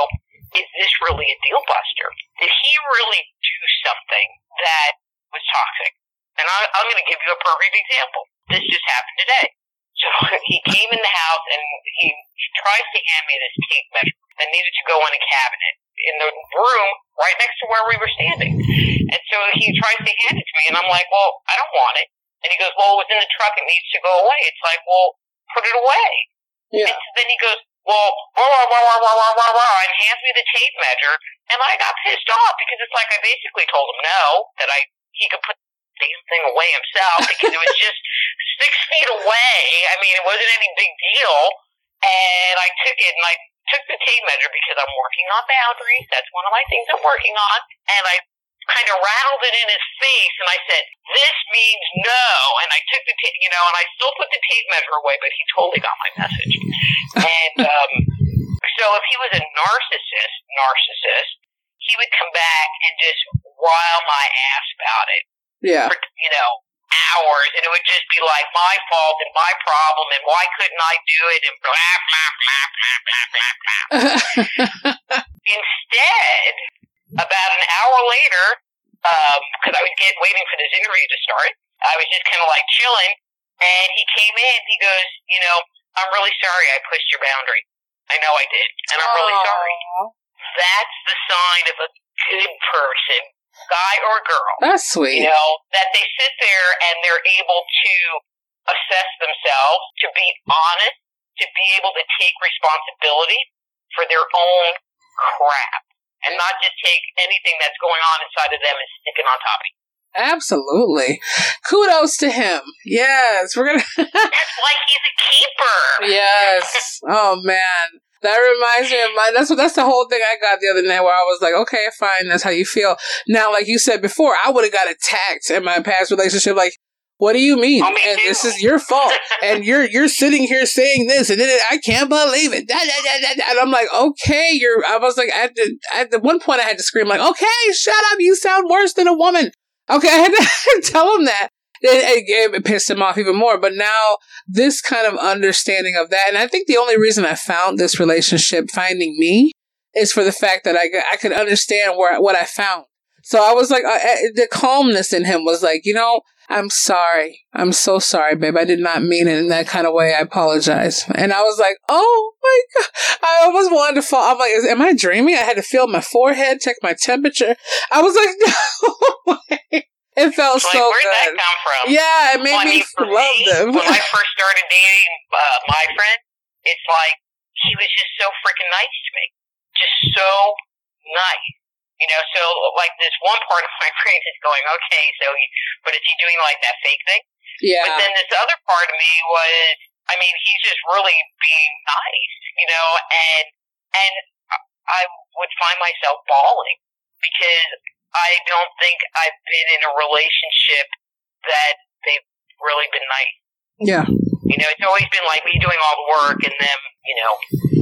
is this really a deal buster? Did he really do something that was toxic? And I, I'm going to give you a perfect example. This just happened today. So he came in the house and he, he tries to hand me this tape measure that needed to go in a cabinet in the room right next to where we were standing. And so he tries to hand it to me, and I'm like, well, I don't want it. And he goes, well, it was in the truck. It needs to go away. It's like, well, put it away. Yeah. And so then he goes, well, rah, rah, rah, rah, rah, rah, rah, and hands me the tape measure, and I got pissed off because it's like I basically told him no, that I he could put the damn thing away himself because it was just six feet away. I mean, it wasn't any big deal, and I took it and I took the tape measure because I'm working on boundaries. That's one of my things I'm working on, and I kind of rattled it in his face, and I said, "This means no." And I took the tape, you know, and I still put the tape measure away, but he totally got my message. and um, so, if he was a narcissist, narcissist, he would come back and just rile my ass about it. Yeah. For, you know, hours, and it would just be like my fault and my problem, and why couldn't I do it, and blah blah blah blah blah blah blah. Instead, about an hour later, because um, I was get, waiting for this interview to start, I was just kind of like chilling, and he came in. He goes, "You know, I'm really sorry I pushed your boundary. I know I did, and I'm Aww. really sorry." That's the sign of a good person, guy or girl. That's sweet. You know that they sit there and they're able to assess themselves, to be honest, to be able to take responsibility for their own crap and not just take anything that's going on inside of them and stick it on top of you. Absolutely. Kudos to him. Yes, we're gonna. that's like he's a keeper. yes. Oh man. That reminds me of my. That's what. That's the whole thing I got the other night, where I was like, "Okay, fine, that's how you feel." Now, like you said before, I would have got attacked in my past relationship. Like, what do you mean? Oh, and this is your fault. and you're you're sitting here saying this, and then I can't believe it. Da, da, da, and I'm like, okay, you're. I was like, at the at the one point, I had to scream like, okay, shut up. You sound worse than a woman. Okay, I had to tell him that. It, it, it pissed him off even more. But now this kind of understanding of that, and I think the only reason I found this relationship finding me is for the fact that I I could understand where what I found. So I was like, the calmness in him was like, you know, I'm sorry. I'm so sorry, babe. I did not mean it in that kind of way. I apologize. And I was like, oh my God. I almost wanted to fall. I'm like, am I dreaming? I had to feel my forehead, check my temperature. I was like, no way. It felt like, so where'd good. that come from? Yeah, it made Well, I me mean, love me, them. when I first started dating uh, my friend, it's like he was just so freaking nice to me, just so nice. You know, so like this one part of my brain is going, okay, so, he, but is he doing like that fake thing? yeah. But then this other part of me was, I mean, he's just really being nice, you know, and and I would find myself bawling because I don't think I've been in a relationship that they've really been nice. yeah. You know, it's always been like me doing all the work and them, you know,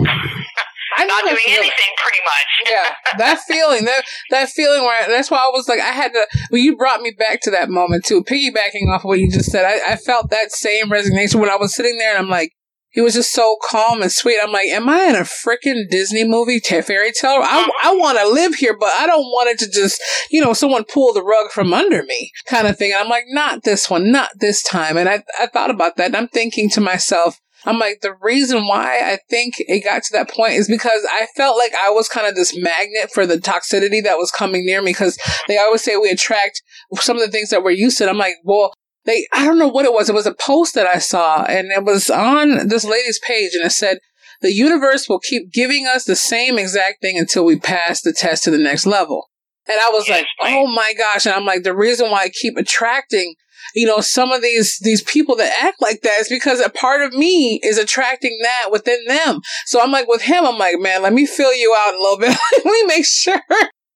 I know not doing feeling. anything pretty much. yeah, that feeling, that that feeling where that's why I was like, I had to. Well, you brought me back to that moment too. Piggybacking off of what you just said, I, I felt that same resignation when I was sitting there, and I'm like, he was just so calm and sweet. I'm like, am I in a freaking Disney movie, fairy tale? I I want to live here, but I don't want it to just, you know, someone pull the rug from under me, kind of thing. And I'm like, not this one, not this time. And I I thought about that, and I'm thinking to myself. I'm like, the reason why I think it got to that point is because I felt like I was kind of this magnet for the toxicity that was coming near me. Because they always say we attract some of the things that we're used to. And I'm like, well, they, I don't know what it was. It was a post that I saw and it was on this lady's page and it said, the universe will keep giving us the same exact thing until we pass the test to the next level. And I was Yes, like, right. oh my gosh. And I'm like, the reason why I keep attracting you know, some of these these people that act like that is because a part of me is attracting that within them. So I'm like with him, I'm like, man, let me fill you out a little bit. let me make sure.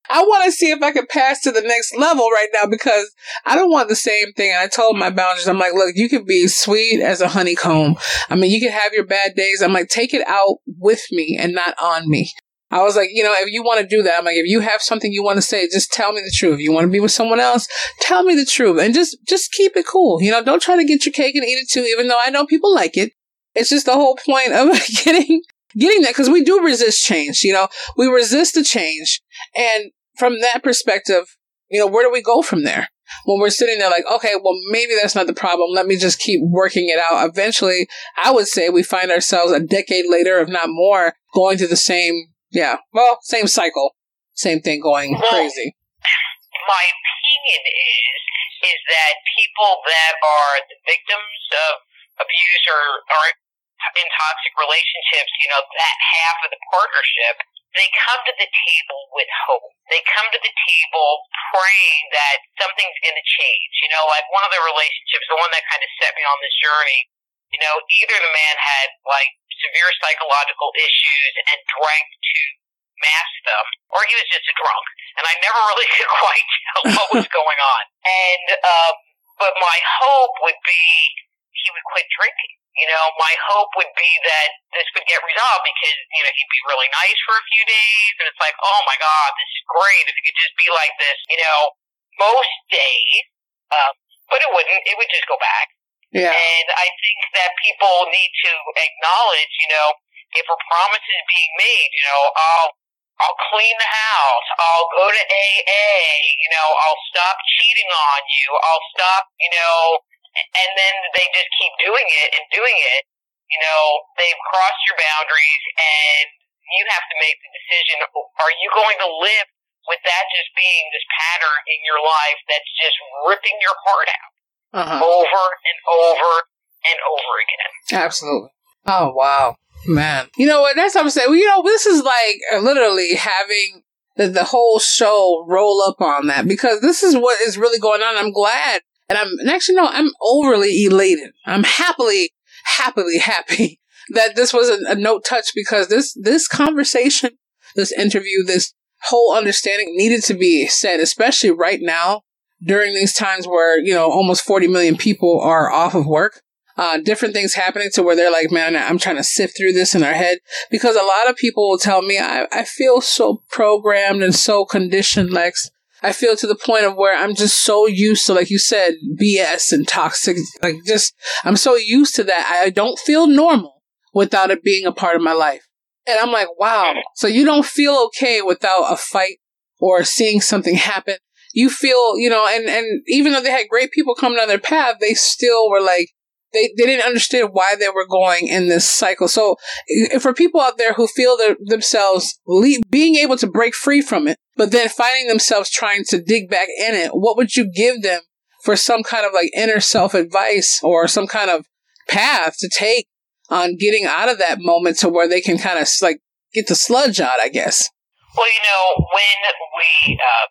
I want to see if I can pass to the next level right now because I don't want the same thing. And I told my boundaries, I'm like, look, you can be sweet as a honeycomb. I mean, you can have your bad days. I'm like, take it out with me and not on me. I was like, you know, if you want to do that, I'm like, if you have something you want to say, just tell me the truth. If you want to be with someone else, tell me the truth and just, just keep it cool. You know, don't try to get your cake and eat it too, even though I know people like it. It's just the whole point of getting, getting that because we do resist change. You know, we resist the change. And from that perspective, you know, where do we go from there? When we're sitting there like, okay, well, maybe that's not the problem. Let me just keep working it out. Eventually, I would say we find ourselves a decade later, if not more, going through the same yeah. Well, same cycle. Same thing going Well, crazy. my opinion is is that people that are the victims of abuse or are in toxic relationships, you know, that half of the partnership, they come to the table with hope. They come to the table praying that something's going to change. You know, like one of the relationships, the one that kind of set me on this journey, you know, either the man had like severe psychological issues and drank to mask them, or he was just a drunk. And I never really could quite tell what was going on. And, um, but my hope would be he would quit drinking. You know, my hope would be that this would get resolved because, you know, he'd be really nice for a few days. And it's like, oh my God, this is great. If it could just be like this, you know, most days. Um, but it wouldn't. It would just go back. Yeah. And I think that people need to acknowledge, you know, if a promise is being made, you know, I'll I'll clean the house, I'll go to AA, you know, I'll stop cheating on you, I'll stop, you know, and then they just keep doing it and doing it. You know, they've crossed your boundaries and you have to make the decision, are you going to live with that just being this pattern in your life that's just ripping your heart out? Uh-huh. over and over and over again. Absolutely. Oh wow, man. You know what? That's what I'm saying. Well, you know, this is like uh, literally having the, the whole show roll up on that because this is what is really going on. I'm glad, and I'm and actually no, I'm overly elated. I'm happily, happily happy that this was a, a note touch because this this conversation, this interview, this whole understanding needed to be said, especially right now during these times where you know almost 40 million people are off of work uh, different things happening to where they're like, man, I'm trying to sift through this in our head. Because a lot of people will tell me, I, I feel so programmed and so conditioned, Lex. I feel to the point of where I'm just so used to, like you said, BS and toxic. Like, just, I'm so used to that. I don't feel normal without it being a part of my life. And I'm like, wow. So you don't feel okay without a fight or seeing something happen. You feel, you know, and, and even though they had great people coming on their path, they still were like, they, they didn't understand why they were going in this cycle. So for people out there who feel themselves le- being able to break free from it, but then finding themselves trying to dig back in it, what would you give them for some kind of like inner self advice or some kind of path to take on getting out of that moment to where they can kind of like get the sludge out, I guess? Well, you know, when we, uh,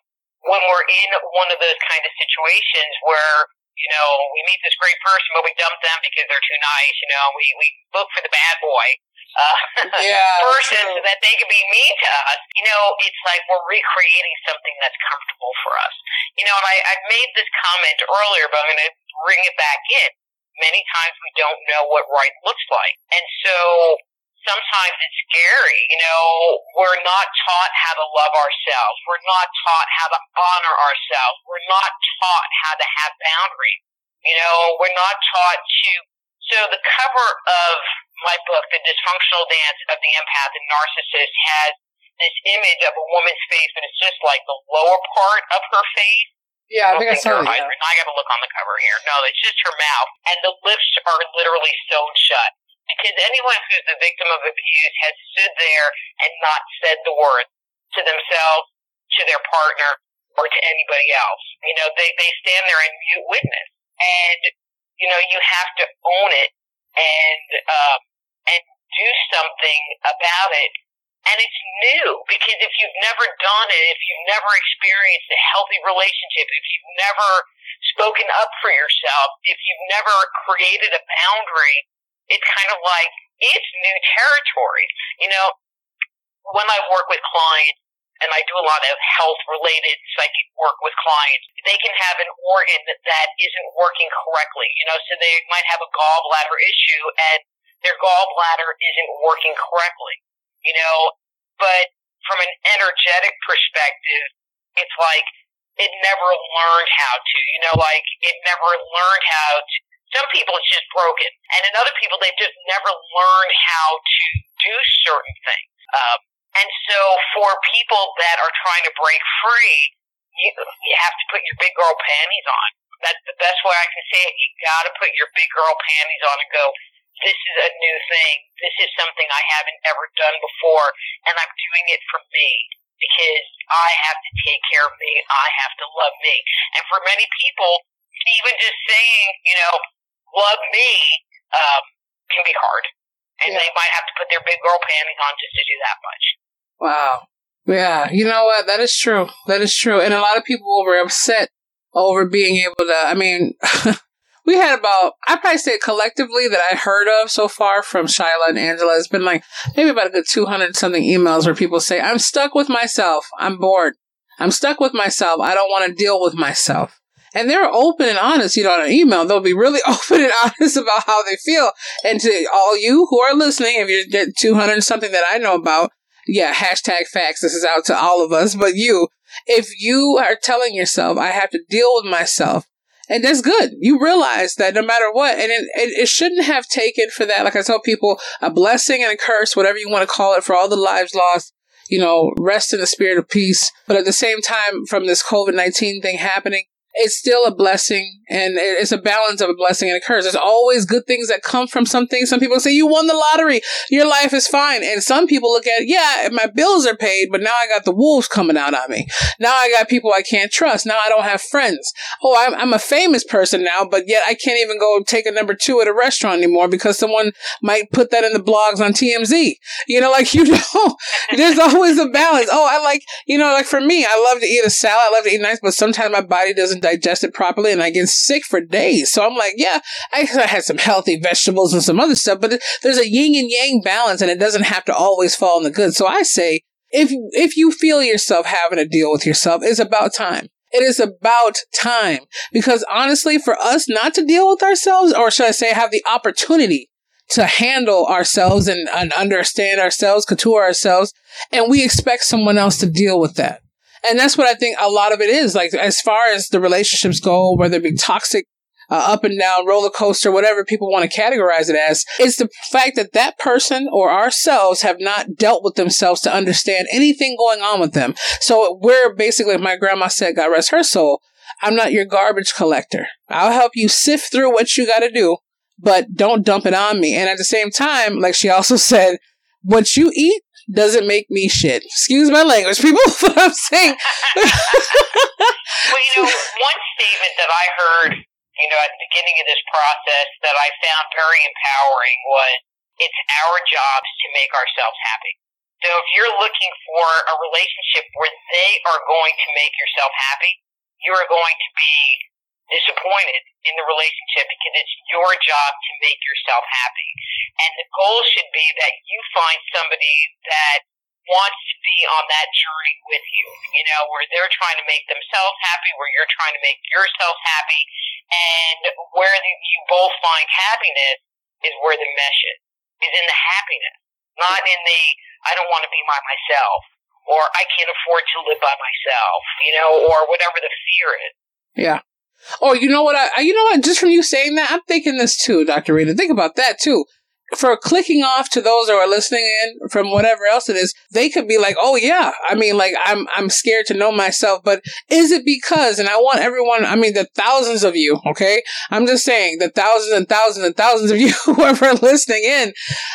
when we're in one of those kind of situations where you know, we meet this great person, but we dump them because they're too nice. You know, we we look for the bad boy uh, yeah, person so that they can be mean to us. You know, it's like we're recreating something that's comfortable for us. You know, and I, I made this comment earlier, but I'm going to bring it back in. Many times we don't know what right looks like, and so sometimes it's scary. You know, we're not taught how to love ourselves. We're not taught how to honor ourselves. We're not taught how to have boundaries. You know, we're not taught to. So the cover of my book, The Dysfunctional Dance of the Empath and Narcissist, has this image of a woman's face, but it's just like the lower part of her face. Yeah, I, I think I saw it. Yeah. I got to look on the cover here. No, it's just her mouth, and the lips are literally sewn shut because anyone who's the victim of abuse has stood there and not said the word to themselves, to their partner, or to anybody else. You know, they, they stand there and mute witness. And, you know, you have to own it and, um, and do something about it. And it's new because if you've never done it, if you've never experienced a healthy relationship, if you've never spoken up for yourself, if you've never created a boundary it's kind of like it's new territory. You know, when I work with clients and I do a lot of health related psychic work with clients, they can have an organ that isn't working correctly. You know, so they might have a gallbladder issue and their gallbladder isn't working correctly. You know, but from an energetic perspective, it's like it never learned how to. You know, like it never learned how to some people it's just broken, and in other people they've just never learned how to do certain things. Um, and so for people that are trying to break free, you, you have to put your big girl panties on. That's the best way I can say it. You got to put your big girl panties on and go. This is a new thing. This is something I haven't ever done before, and I'm doing it for me because I have to take care of me. I have to love me. And for many people, even just saying, you know, love me um, can be hard. And yeah. they might have to put their big girl panties on just to do that much. Wow. Yeah, you know what? That is true. That is true. And a lot of people were upset over being able to. I mean, we had about, I probably say collectively that I heard of so far from Shyla and Angela. It's been like maybe about a good 200 something emails where people say, I'm stuck with myself. I'm bored. I'm stuck with myself. I don't want to deal with myself and they're open and honest, you know, on an email. They'll be really open and honest about how they feel. And to all you who are listening, if you get 200 something that I know about, yeah, hashtag facts. This is out to all of us, but you, if you are telling yourself, I have to deal with myself, and that's good. You realize that no matter what, and it, it, it, shouldn't have taken for that, like I tell people, a blessing and a curse, whatever you want to call it, for all the lives lost, you know, rest in the spirit of peace. But at the same time, from this COVID 19 thing happening, it's still a blessing and it's a balance of a blessing and a curse. There's always good things that come from something. Some people say, you won the lottery. Your life is fine. And some people look at, yeah, my bills are paid, but now I got the wolves coming out on me. Now I got people I can't trust. Now I don't have friends. Oh, I'm, I'm a famous person now, but yet I can't even go take a number two at a restaurant anymore because someone might put that in the blogs on TMZ. You know, like, you know, there's always a balance. Oh, I like, you know, like for me, I love to eat a salad. I love to eat nice, but sometimes my body doesn't digest it properly and I get sick for days. So I'm like, yeah, I had some healthy vegetables and some other stuff, but there's a yin and yang balance and it doesn't have to always fall in the good. So I say, if, if you feel yourself having to deal with yourself, it's about time. It is about time because honestly, for us not to deal with ourselves, or should I say, have the opportunity to handle ourselves and, and understand ourselves, couture ourselves, and we expect someone else to deal with that. And that's what I think a lot of it is. Like, as far as the relationships go, whether it be toxic uh, up and down roller coaster, whatever people want to categorize it as. It's the fact that that person or ourselves have not dealt with themselves to understand anything going on with them. So we're basically, my grandma said, God rest her soul. I'm not your garbage collector. I'll help you sift through what you got to do, but don't dump it on me. And at the same time, like she also said, what you eat doesn't make me shit. Excuse my language, people. what I'm saying. well, you know, one statement that I heard, you know, at the beginning of this process that I found very empowering was, "It's our jobs to make ourselves happy." So if you're looking for a relationship where they are going to make yourself happy, you are going to be disappointed in the relationship because it's your job to make yourself happy. And the goal should be that you find somebody that wants to be on that journey with you, you know, where they're trying to make themselves happy, where you're trying to make yourself happy, and where you both find happiness is where the mesh is, is in the happiness, not in the, I don't want to be by myself, or I can't afford to live by myself, you know, or whatever the fear is. Yeah. Oh, you know what? I, you know what? Just from you saying that, I'm thinking this too, Dr. Rita. Think about that too. For clicking off to those that are listening in from whatever else it is, they could be like, "Oh yeah, I mean, like I'm I'm scared to know myself." But is it because? And I want everyone. I mean, the thousands of you. Okay, I'm just saying the thousands and thousands and thousands of you whoever listening in.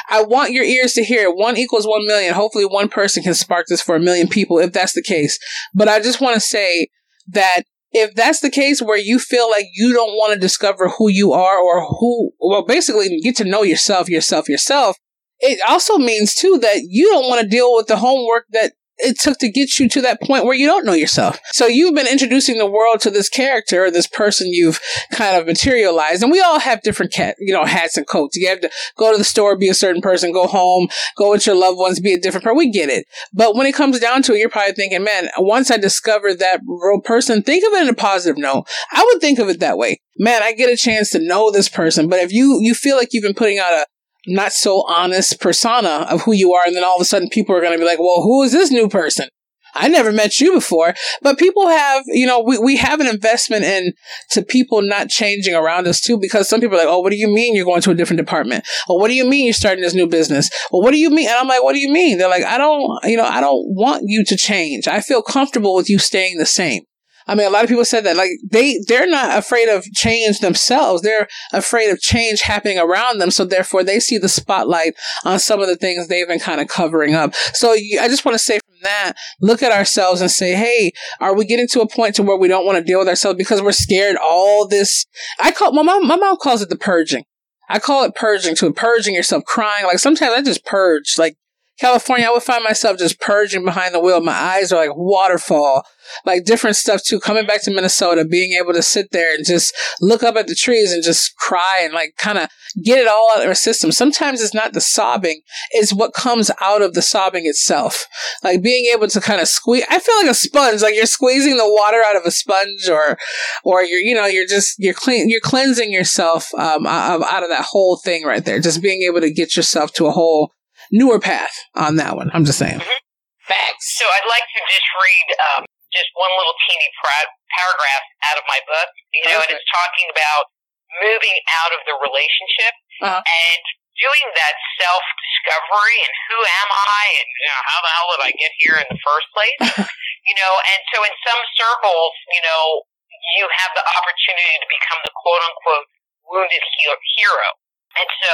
I want your ears to hear. One equals one million. Hopefully, one person can spark this for a million people if that's the case. But I just want to say that if that's the case where you feel like you don't want to discover who you are or who, well, basically get to know yourself, yourself, yourself, it also means too that you don't want to deal with the homework that it took to get you to that point where you don't know yourself. So you've been introducing the world to this character, this person you've kind of materialized. And we all have different cat, you know, hats and coats. You have to go to the store, be a certain person, go home, go with your loved ones, be a different person. We get it. But when it comes down to it, you're probably thinking, man, once I discover that real person, think of it in a positive note. I would think of it that way. Man, I get a chance to know this person. But if you, you feel like you've been putting out a, not so honest persona of who you are. And then all of a sudden people are going to be like, well, who is this new person? I never met you before, but people have, you know, we, we have an investment in to people not changing around us too, because some people are like, oh, what do you mean you're going to a different department? Or what do you mean you're starting this new business? Or what do you mean? And I'm like, what do you mean? They're like, I don't, you know, I don't want you to change. I feel comfortable with you staying the same. I mean, a lot of people said that like they they're not afraid of change themselves. They're afraid of change happening around them. So therefore, they see the spotlight on some of the things they've been kind of covering up. So I just want to say from that, look at ourselves and say, hey, are we getting to a point to where we don't want to deal with ourselves because we're scared? All this, I call my mom. My mom calls it the purging. I call it purging to purging yourself, crying. Like sometimes I just purge, like California, I would find myself just purging behind the wheel. My eyes are like waterfall, like different stuff too. Coming back to Minnesota, being able to sit there and just look up at the trees and just cry and like kind of get it all out of our system. Sometimes it's not the sobbing, it's what comes out of the sobbing itself. Like being able to kind of squeeze, I feel like a sponge, like you're squeezing the water out of a sponge or, or you're, you know, you're just, you're clean, you're cleansing yourself, um, out of that whole thing right there. Just being able to get yourself to a whole newer path on that one. I'm just saying. Mm-hmm. Facts. So I'd like to just read um, just one little teeny pra- paragraph out of my book. You know, and it's talking about moving out of the relationship uh-huh. and doing that self discovery and who am I and you know, how the hell did I get here in the first place? you know, and so in some circles, you know, you have the opportunity to become the quote unquote wounded hero. And so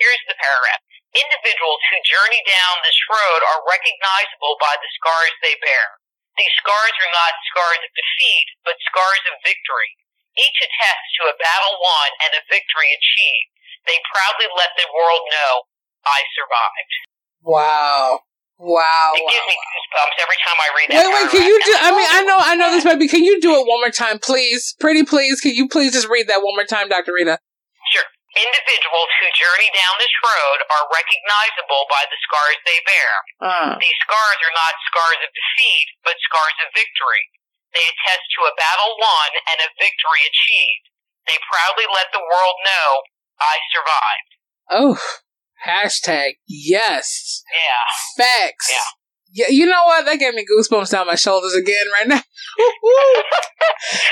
here's the paragraph. Individuals who journey down this road are recognizable by the scars they bear. These scars are not scars of defeat, but scars of victory. Each attests to a battle won and a victory achieved. They proudly let the world know, I survived. Wow. Wow. It wow, gives me goosebumps every time I read that. Wait, wait, can you do, I mean, I know, I know this might be, can you do it one more time, please? Pretty please, can you please just read that one more time, Dr. Rita? Individuals who journey down this road are recognizable by the scars they bear. Uh. These scars are not scars of defeat, but scars of victory. They attest to a battle won and a victory achieved. They proudly let the world know, I survived. Oh, hashtag yes. Yeah. Facts. Yeah. Yeah, you know what? That gave me goosebumps down my shoulders again right now.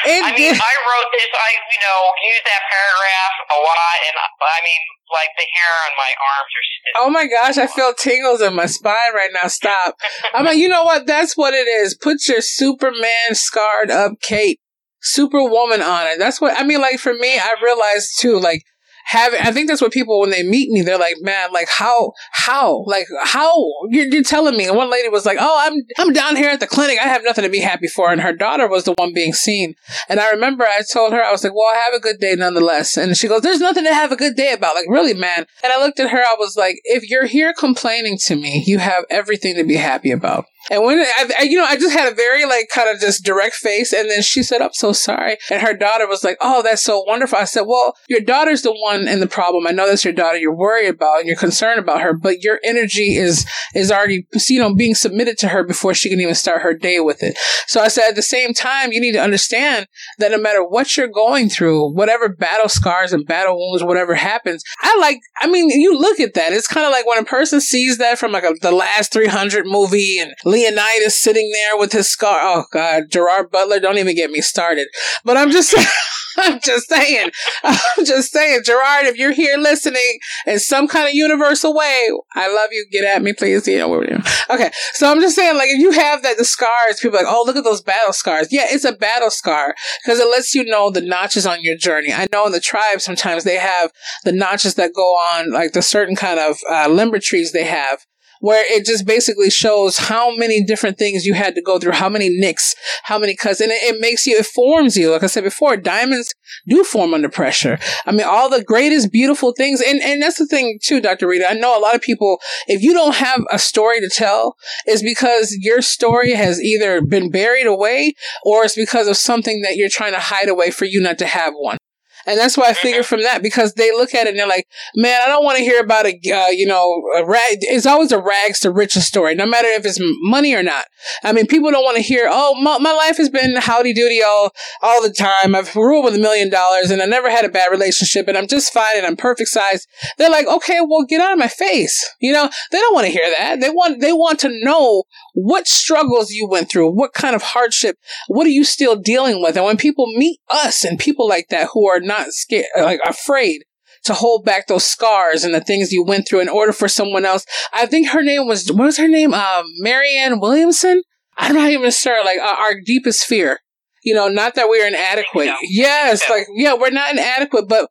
I mean, I wrote this. I, you know, used that paragraph a lot, and I mean, like the hair on my arms are. Oh my gosh, I feel tingles in my spine right now. Stop. I'm like, you know what? That's what it is. Put your Superman scarred up cape, Superwoman on it. That's what I mean. Like for me, I realized too. Like having i think that's what people when they meet me they're like man like how how? Like how? You're, you're telling me. And one lady was like oh i'm i'm down here at the clinic. I have nothing to be happy for. And her daughter was the one being seen. And i remember i told her i was like well I have a good day nonetheless. And she goes there's nothing to have a good day about. Like really man. And i looked at her i was like if you're here complaining to me you have everything to be happy about. And when I, I, you know, I just had a very like kind of just direct face, and then she said, "I'm so sorry." And her daughter was like, "Oh, that's so wonderful." I said, "Well, your daughter's the one in the problem. I know that's your daughter. You're worried about and you're concerned about her, but your energy is is already, you know, being submitted to her before she can even start her day with it." So I said, at the same time, you need to understand that no matter what you're going through, whatever battle scars and battle wounds, whatever happens, I like. I mean, you look at that. It's kind of like when a person sees that from like a, the last 300 movie and Leonidas sitting there with his scar. Oh God, Gerard Butler, don't even get me started. But I'm just I'm just saying. I'm just saying, Gerard, if you're here listening in some kind of universal way, I love you. Get at me, please. You know what we're doing. Okay. So I'm just saying, like, if you have that, the scars, people like, oh, look at those battle scars. Yeah, it's a battle scar because it lets you know the notches on your journey. I know in the tribe, sometimes they have the notches that go on, like the certain kind of uh, limber trees they have where it just basically shows how many different things you had to go through, how many nicks, how many cuts, and it, it makes you, it forms you. Like I said before, diamonds do form under pressure. I mean, all the greatest, beautiful things, and, and that's the thing too, Dr. Rita. I know a lot of people, if you don't have a story to tell, is because your story has either been buried away or it's because of something that you're trying to hide away for you not to have one. And that's why I figure from that because they look at it and they're like, man, I don't want to hear about a, uh, you know, a rag. It's always a rags to riches story, no matter if it's money or not. I mean, people don't want to hear, oh, my, my life has been howdy doody all, all the time. I've ruled with a million dollars and I never had a bad relationship and I'm just fine and I'm perfect size. They're like, okay, well, get out of my face. You know, they don't want to hear that. They want, they want to know what struggles you went through, what kind of hardship, what are you still dealing with? And when people meet us and people like that who are not scared, like afraid to hold back those scars and the things you went through in order for someone else. I think her name was, what was her name? Um, Marianne Williamson? I'm not even sure. Like uh, our deepest fear, you know, not that we're inadequate. Yes. Like, yeah, we're not inadequate, but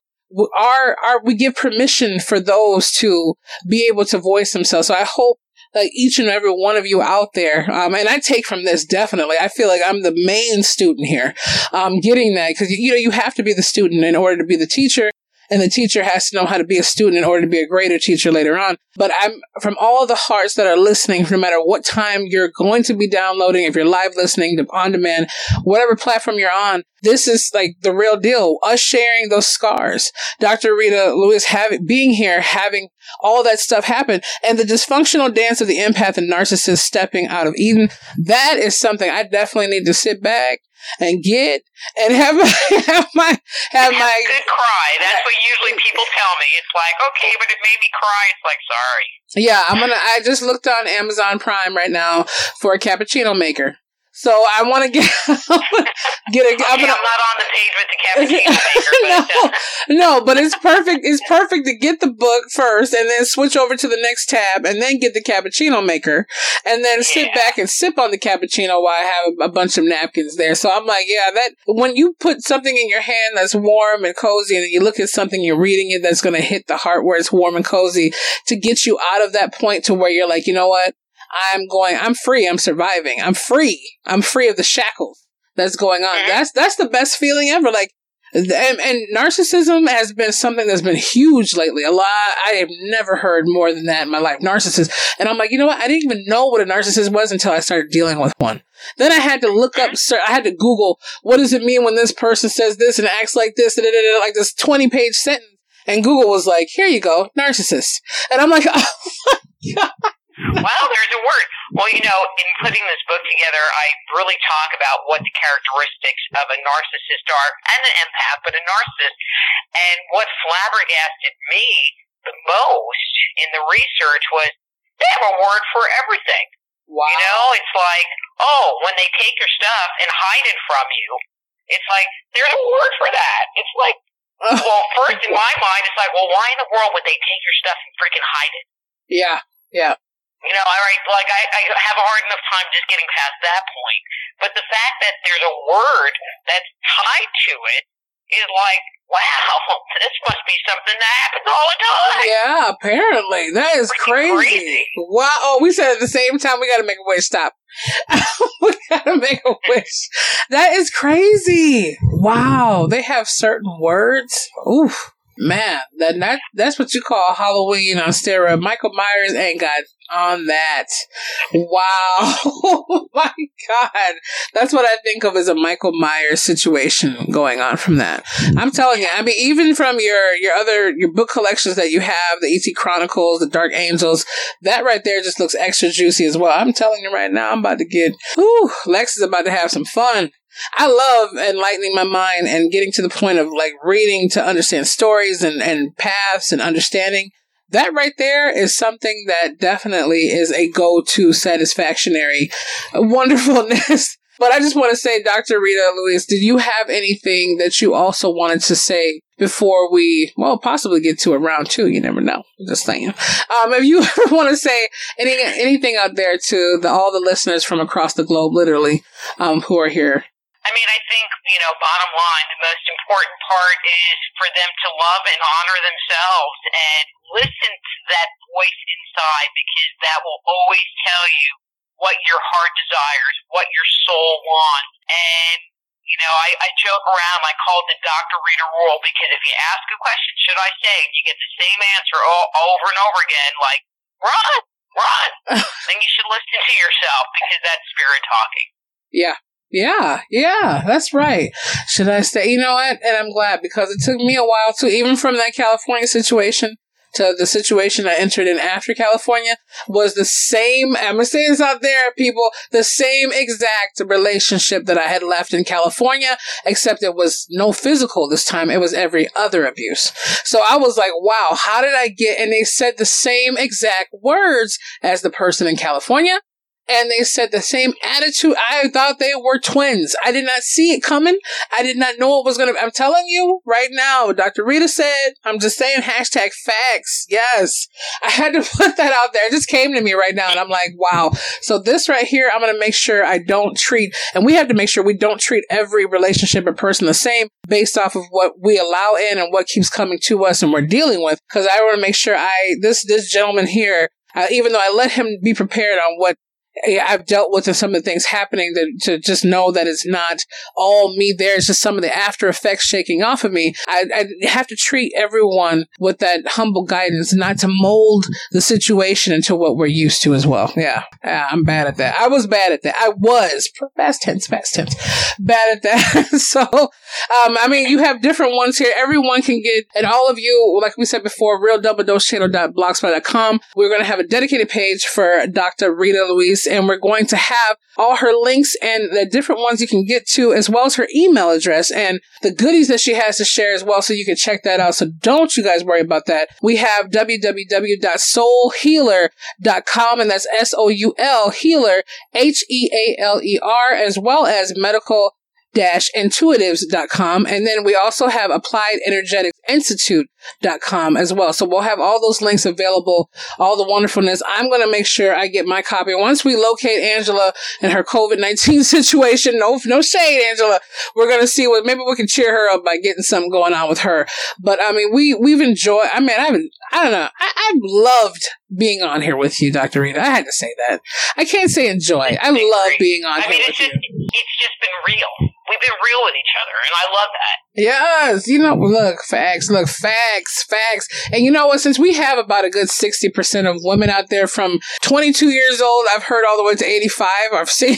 our, our, we give permission for those to be able to voice themselves. So I hope like each and every one of you out there. Um, and I take from this definitely. I feel like I'm the main student here, um, getting that because you know you have to be the student in order to be the teacher. And the teacher has to know how to be a student in order to be a greater teacher later on. But I'm from all the hearts that are listening, no matter what time you're going to be downloading, if you're live listening on demand, whatever platform you're on, this is like the real deal. Us sharing those scars. Dr. Rita Louise having, being here, having all that stuff happen and the dysfunctional dance of the empath and narcissist stepping out of Eden. That is something I definitely need to sit back and get and have my have my have my good cry. That's what usually people tell me. It's like, okay, but it made me cry. It's like, sorry. Yeah, I'm gonna I just looked on Amazon Prime right now for a cappuccino maker. So I want to get get a. Okay, I'm, gonna, I'm, not on the page with the cappuccino maker. no, no, but it's perfect. It's perfect to get the book first, and then switch over to the next tab, and then get the cappuccino maker, and then sit yeah. back and sip on the cappuccino while I have a, a, bunch of napkins there. So I'm like, yeah, that when you put something in your hand that's warm and cozy, and you look at something you're reading it that's going to hit the heart where it's warm and cozy to get you out of that point to where you're like, you know what, I'm going, I'm free, I'm surviving, I'm free, I'm free of the shackles that's going on. Uh-huh. That's, that's the best feeling ever. Like, and, and, narcissism has been something that's been huge lately. A lot, I have never heard more than that in my life. Narcissist. And I'm like, you know what? I didn't even know what a narcissist was until I started dealing with one. Then I had to look up, uh-huh. I had to Google, what does it mean when this person says this and acts like this, like this 20 page sentence. And Google was like, here you go, narcissist. And I'm like, oh my God well, there's a word. Well, you know, in putting this book together, I really talk about what the characteristics of a narcissist are, and an empath, but a narcissist. And what flabbergasted me the most in the research was they have a word for everything. Wow. You know, it's like, oh, when they take your stuff and hide it from you, it's like there's a word for that. It's like, well, first in my mind, it's like, well, why in the world would they take your stuff and freaking hide it? Yeah, yeah. You know, all right, like I, I have a hard enough time just getting past that point. But the fact that there's a word that's tied to it is like, wow, this must be something that happens all the time. Yeah, apparently. That is crazy. crazy. Wow. Oh, we said at the same time we gotta make a wish. Stop. we gotta make a wish. That is crazy. Wow. They have certain words. Oof. Man, that, that that's what you call Halloween on steroid. Michael Myers ain't got on that. Wow. oh my God. That's what I think of as a Michael Myers situation going on from that. I'm telling you, I mean, even from your, your other, your book collections that you have, the E.T. Chronicles, the Dark Angels, that right there just looks extra juicy as well. I'm telling you right now, I'm about to get, ooh, Lex is about to have some fun. I love enlightening my mind and getting to the point of like reading to understand stories and, and paths and understanding. That right there is something that definitely is a go-to satisfactionary wonderfulness. But I just want to say, Dr. Rita Louise, did you have anything that you also wanted to say before we, well, possibly get to a round two? You never know. Just saying. Um, if you ever want to say any, anything out there to the, all the listeners from across the globe, literally, um, who are here I mean, I think, you know, bottom line, the most important part is for them to love and honor themselves and listen to that voice inside because that will always tell you what your heart desires, what your soul wants. And, you know, I, I joke around, I call it the Dr. Rita rule because if you ask a question, should I say, and you get the same answer all, over and over again, like, run, run, then you should listen to yourself because that's spirit talking. Yeah. Yeah, yeah, mm. that's right. Should I stay? You know what? And I'm glad because it took me a while to, even from that California situation to the situation I entered in after California, was the same. I'm gonna say this out there, people, the same exact relationship that I had left in California, except it was no physical this time. It was every other abuse. So I was like, wow, how did I get? And they said the same exact words as the person in California and they said the same attitude. I thought they were twins. I did not see it coming. I did not know it was going to. I'm telling you right now, Dr. Rita said, I'm just saying hashtag facts. Yes. I had to put that out there. It just came to me right now. And I'm like, wow. So this right here, I'm going to make sure I don't treat, and we have to make sure we don't treat every relationship or person the same based off of what we allow in and what keeps coming to us and we're dealing with. Cause I want to make sure I, this, this gentleman here, uh, even though I let him be prepared on what I've dealt with some of the things happening that to just know that it's not all me there. It's just some of the after effects shaking off of me. I, I have to treat everyone with that humble guidance, not to mold the situation into what we're used to as well. Yeah. yeah I'm bad at that. I was bad at that. I was past tense, past tense, bad at that. so, um, I mean, you have different ones here. Everyone can get, and all of you, like we said before, real double dose realdoubledosechannel.blogspot.com. We're going to have a dedicated page for Dr. Rita And we're going to have all her links and the different ones you can get to, as well as her email address and the goodies that she has to share as well. So you can check that out. So don't you guys worry about that. We have www.soulhealer.com and that's S-O-U-L healer, H-E-A-L-E-R, as well as medical intuitives.com. And then we also have applied energetics institute.com as well. So we'll have all those links available, all the wonderfulness. I'm going to make sure I get my copy. Once we locate Angela and her COVID-19 situation, no, no shade, Angela, we're going to see what, maybe we can cheer her up by getting something going on with her. But I mean, we, we've enjoyed, I mean, I haven't, I don't know. I, I've loved being on here with you, Dr. Rita. I had to say that. I can't say enjoy. I love being on I here mean, with it's you. just, it's just been real. We've been real with each other, and I love that. Yes, you know, look, facts, look, facts, facts. And you know what? Since we have about a good 60% of women out there from 22 years old, I've heard all the way to 85, I've seen.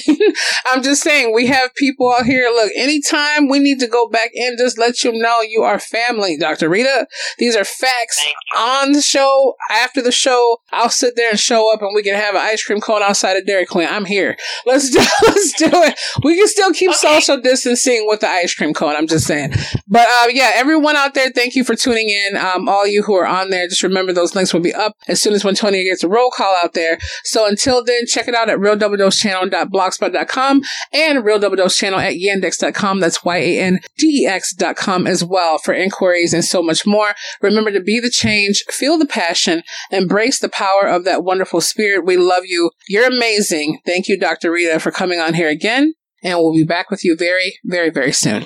I'm just saying, we have people out here. Look, anytime we need to go back in, just let you know you are family, Dr. Rita. These are facts on the show. After the show, I'll sit there and show up and we can have an ice cream cone outside of Dairy Queen. I'm here. Let's do, let's do it. We can still keep Okay. social distancing with the ice cream cone. I'm just saying. But uh, yeah, everyone out there, thank you for tuning in. Um, all you who are on there, just remember those links will be up as soon as when Tony gets a roll call out there. So until then, check it out at Real Double Dose Channel realdoubledosechannel.blogspot.com and Real Double Dose Channel at yandex.com. That's Y-A-N-D-E-X.com as well for inquiries and so much more. Remember to be the change, feel the passion, embrace the power of that wonderful spirit. We love you. You're amazing. Thank you, Dr. Rita, for coming on here again. And we'll be back with you very, very, very soon.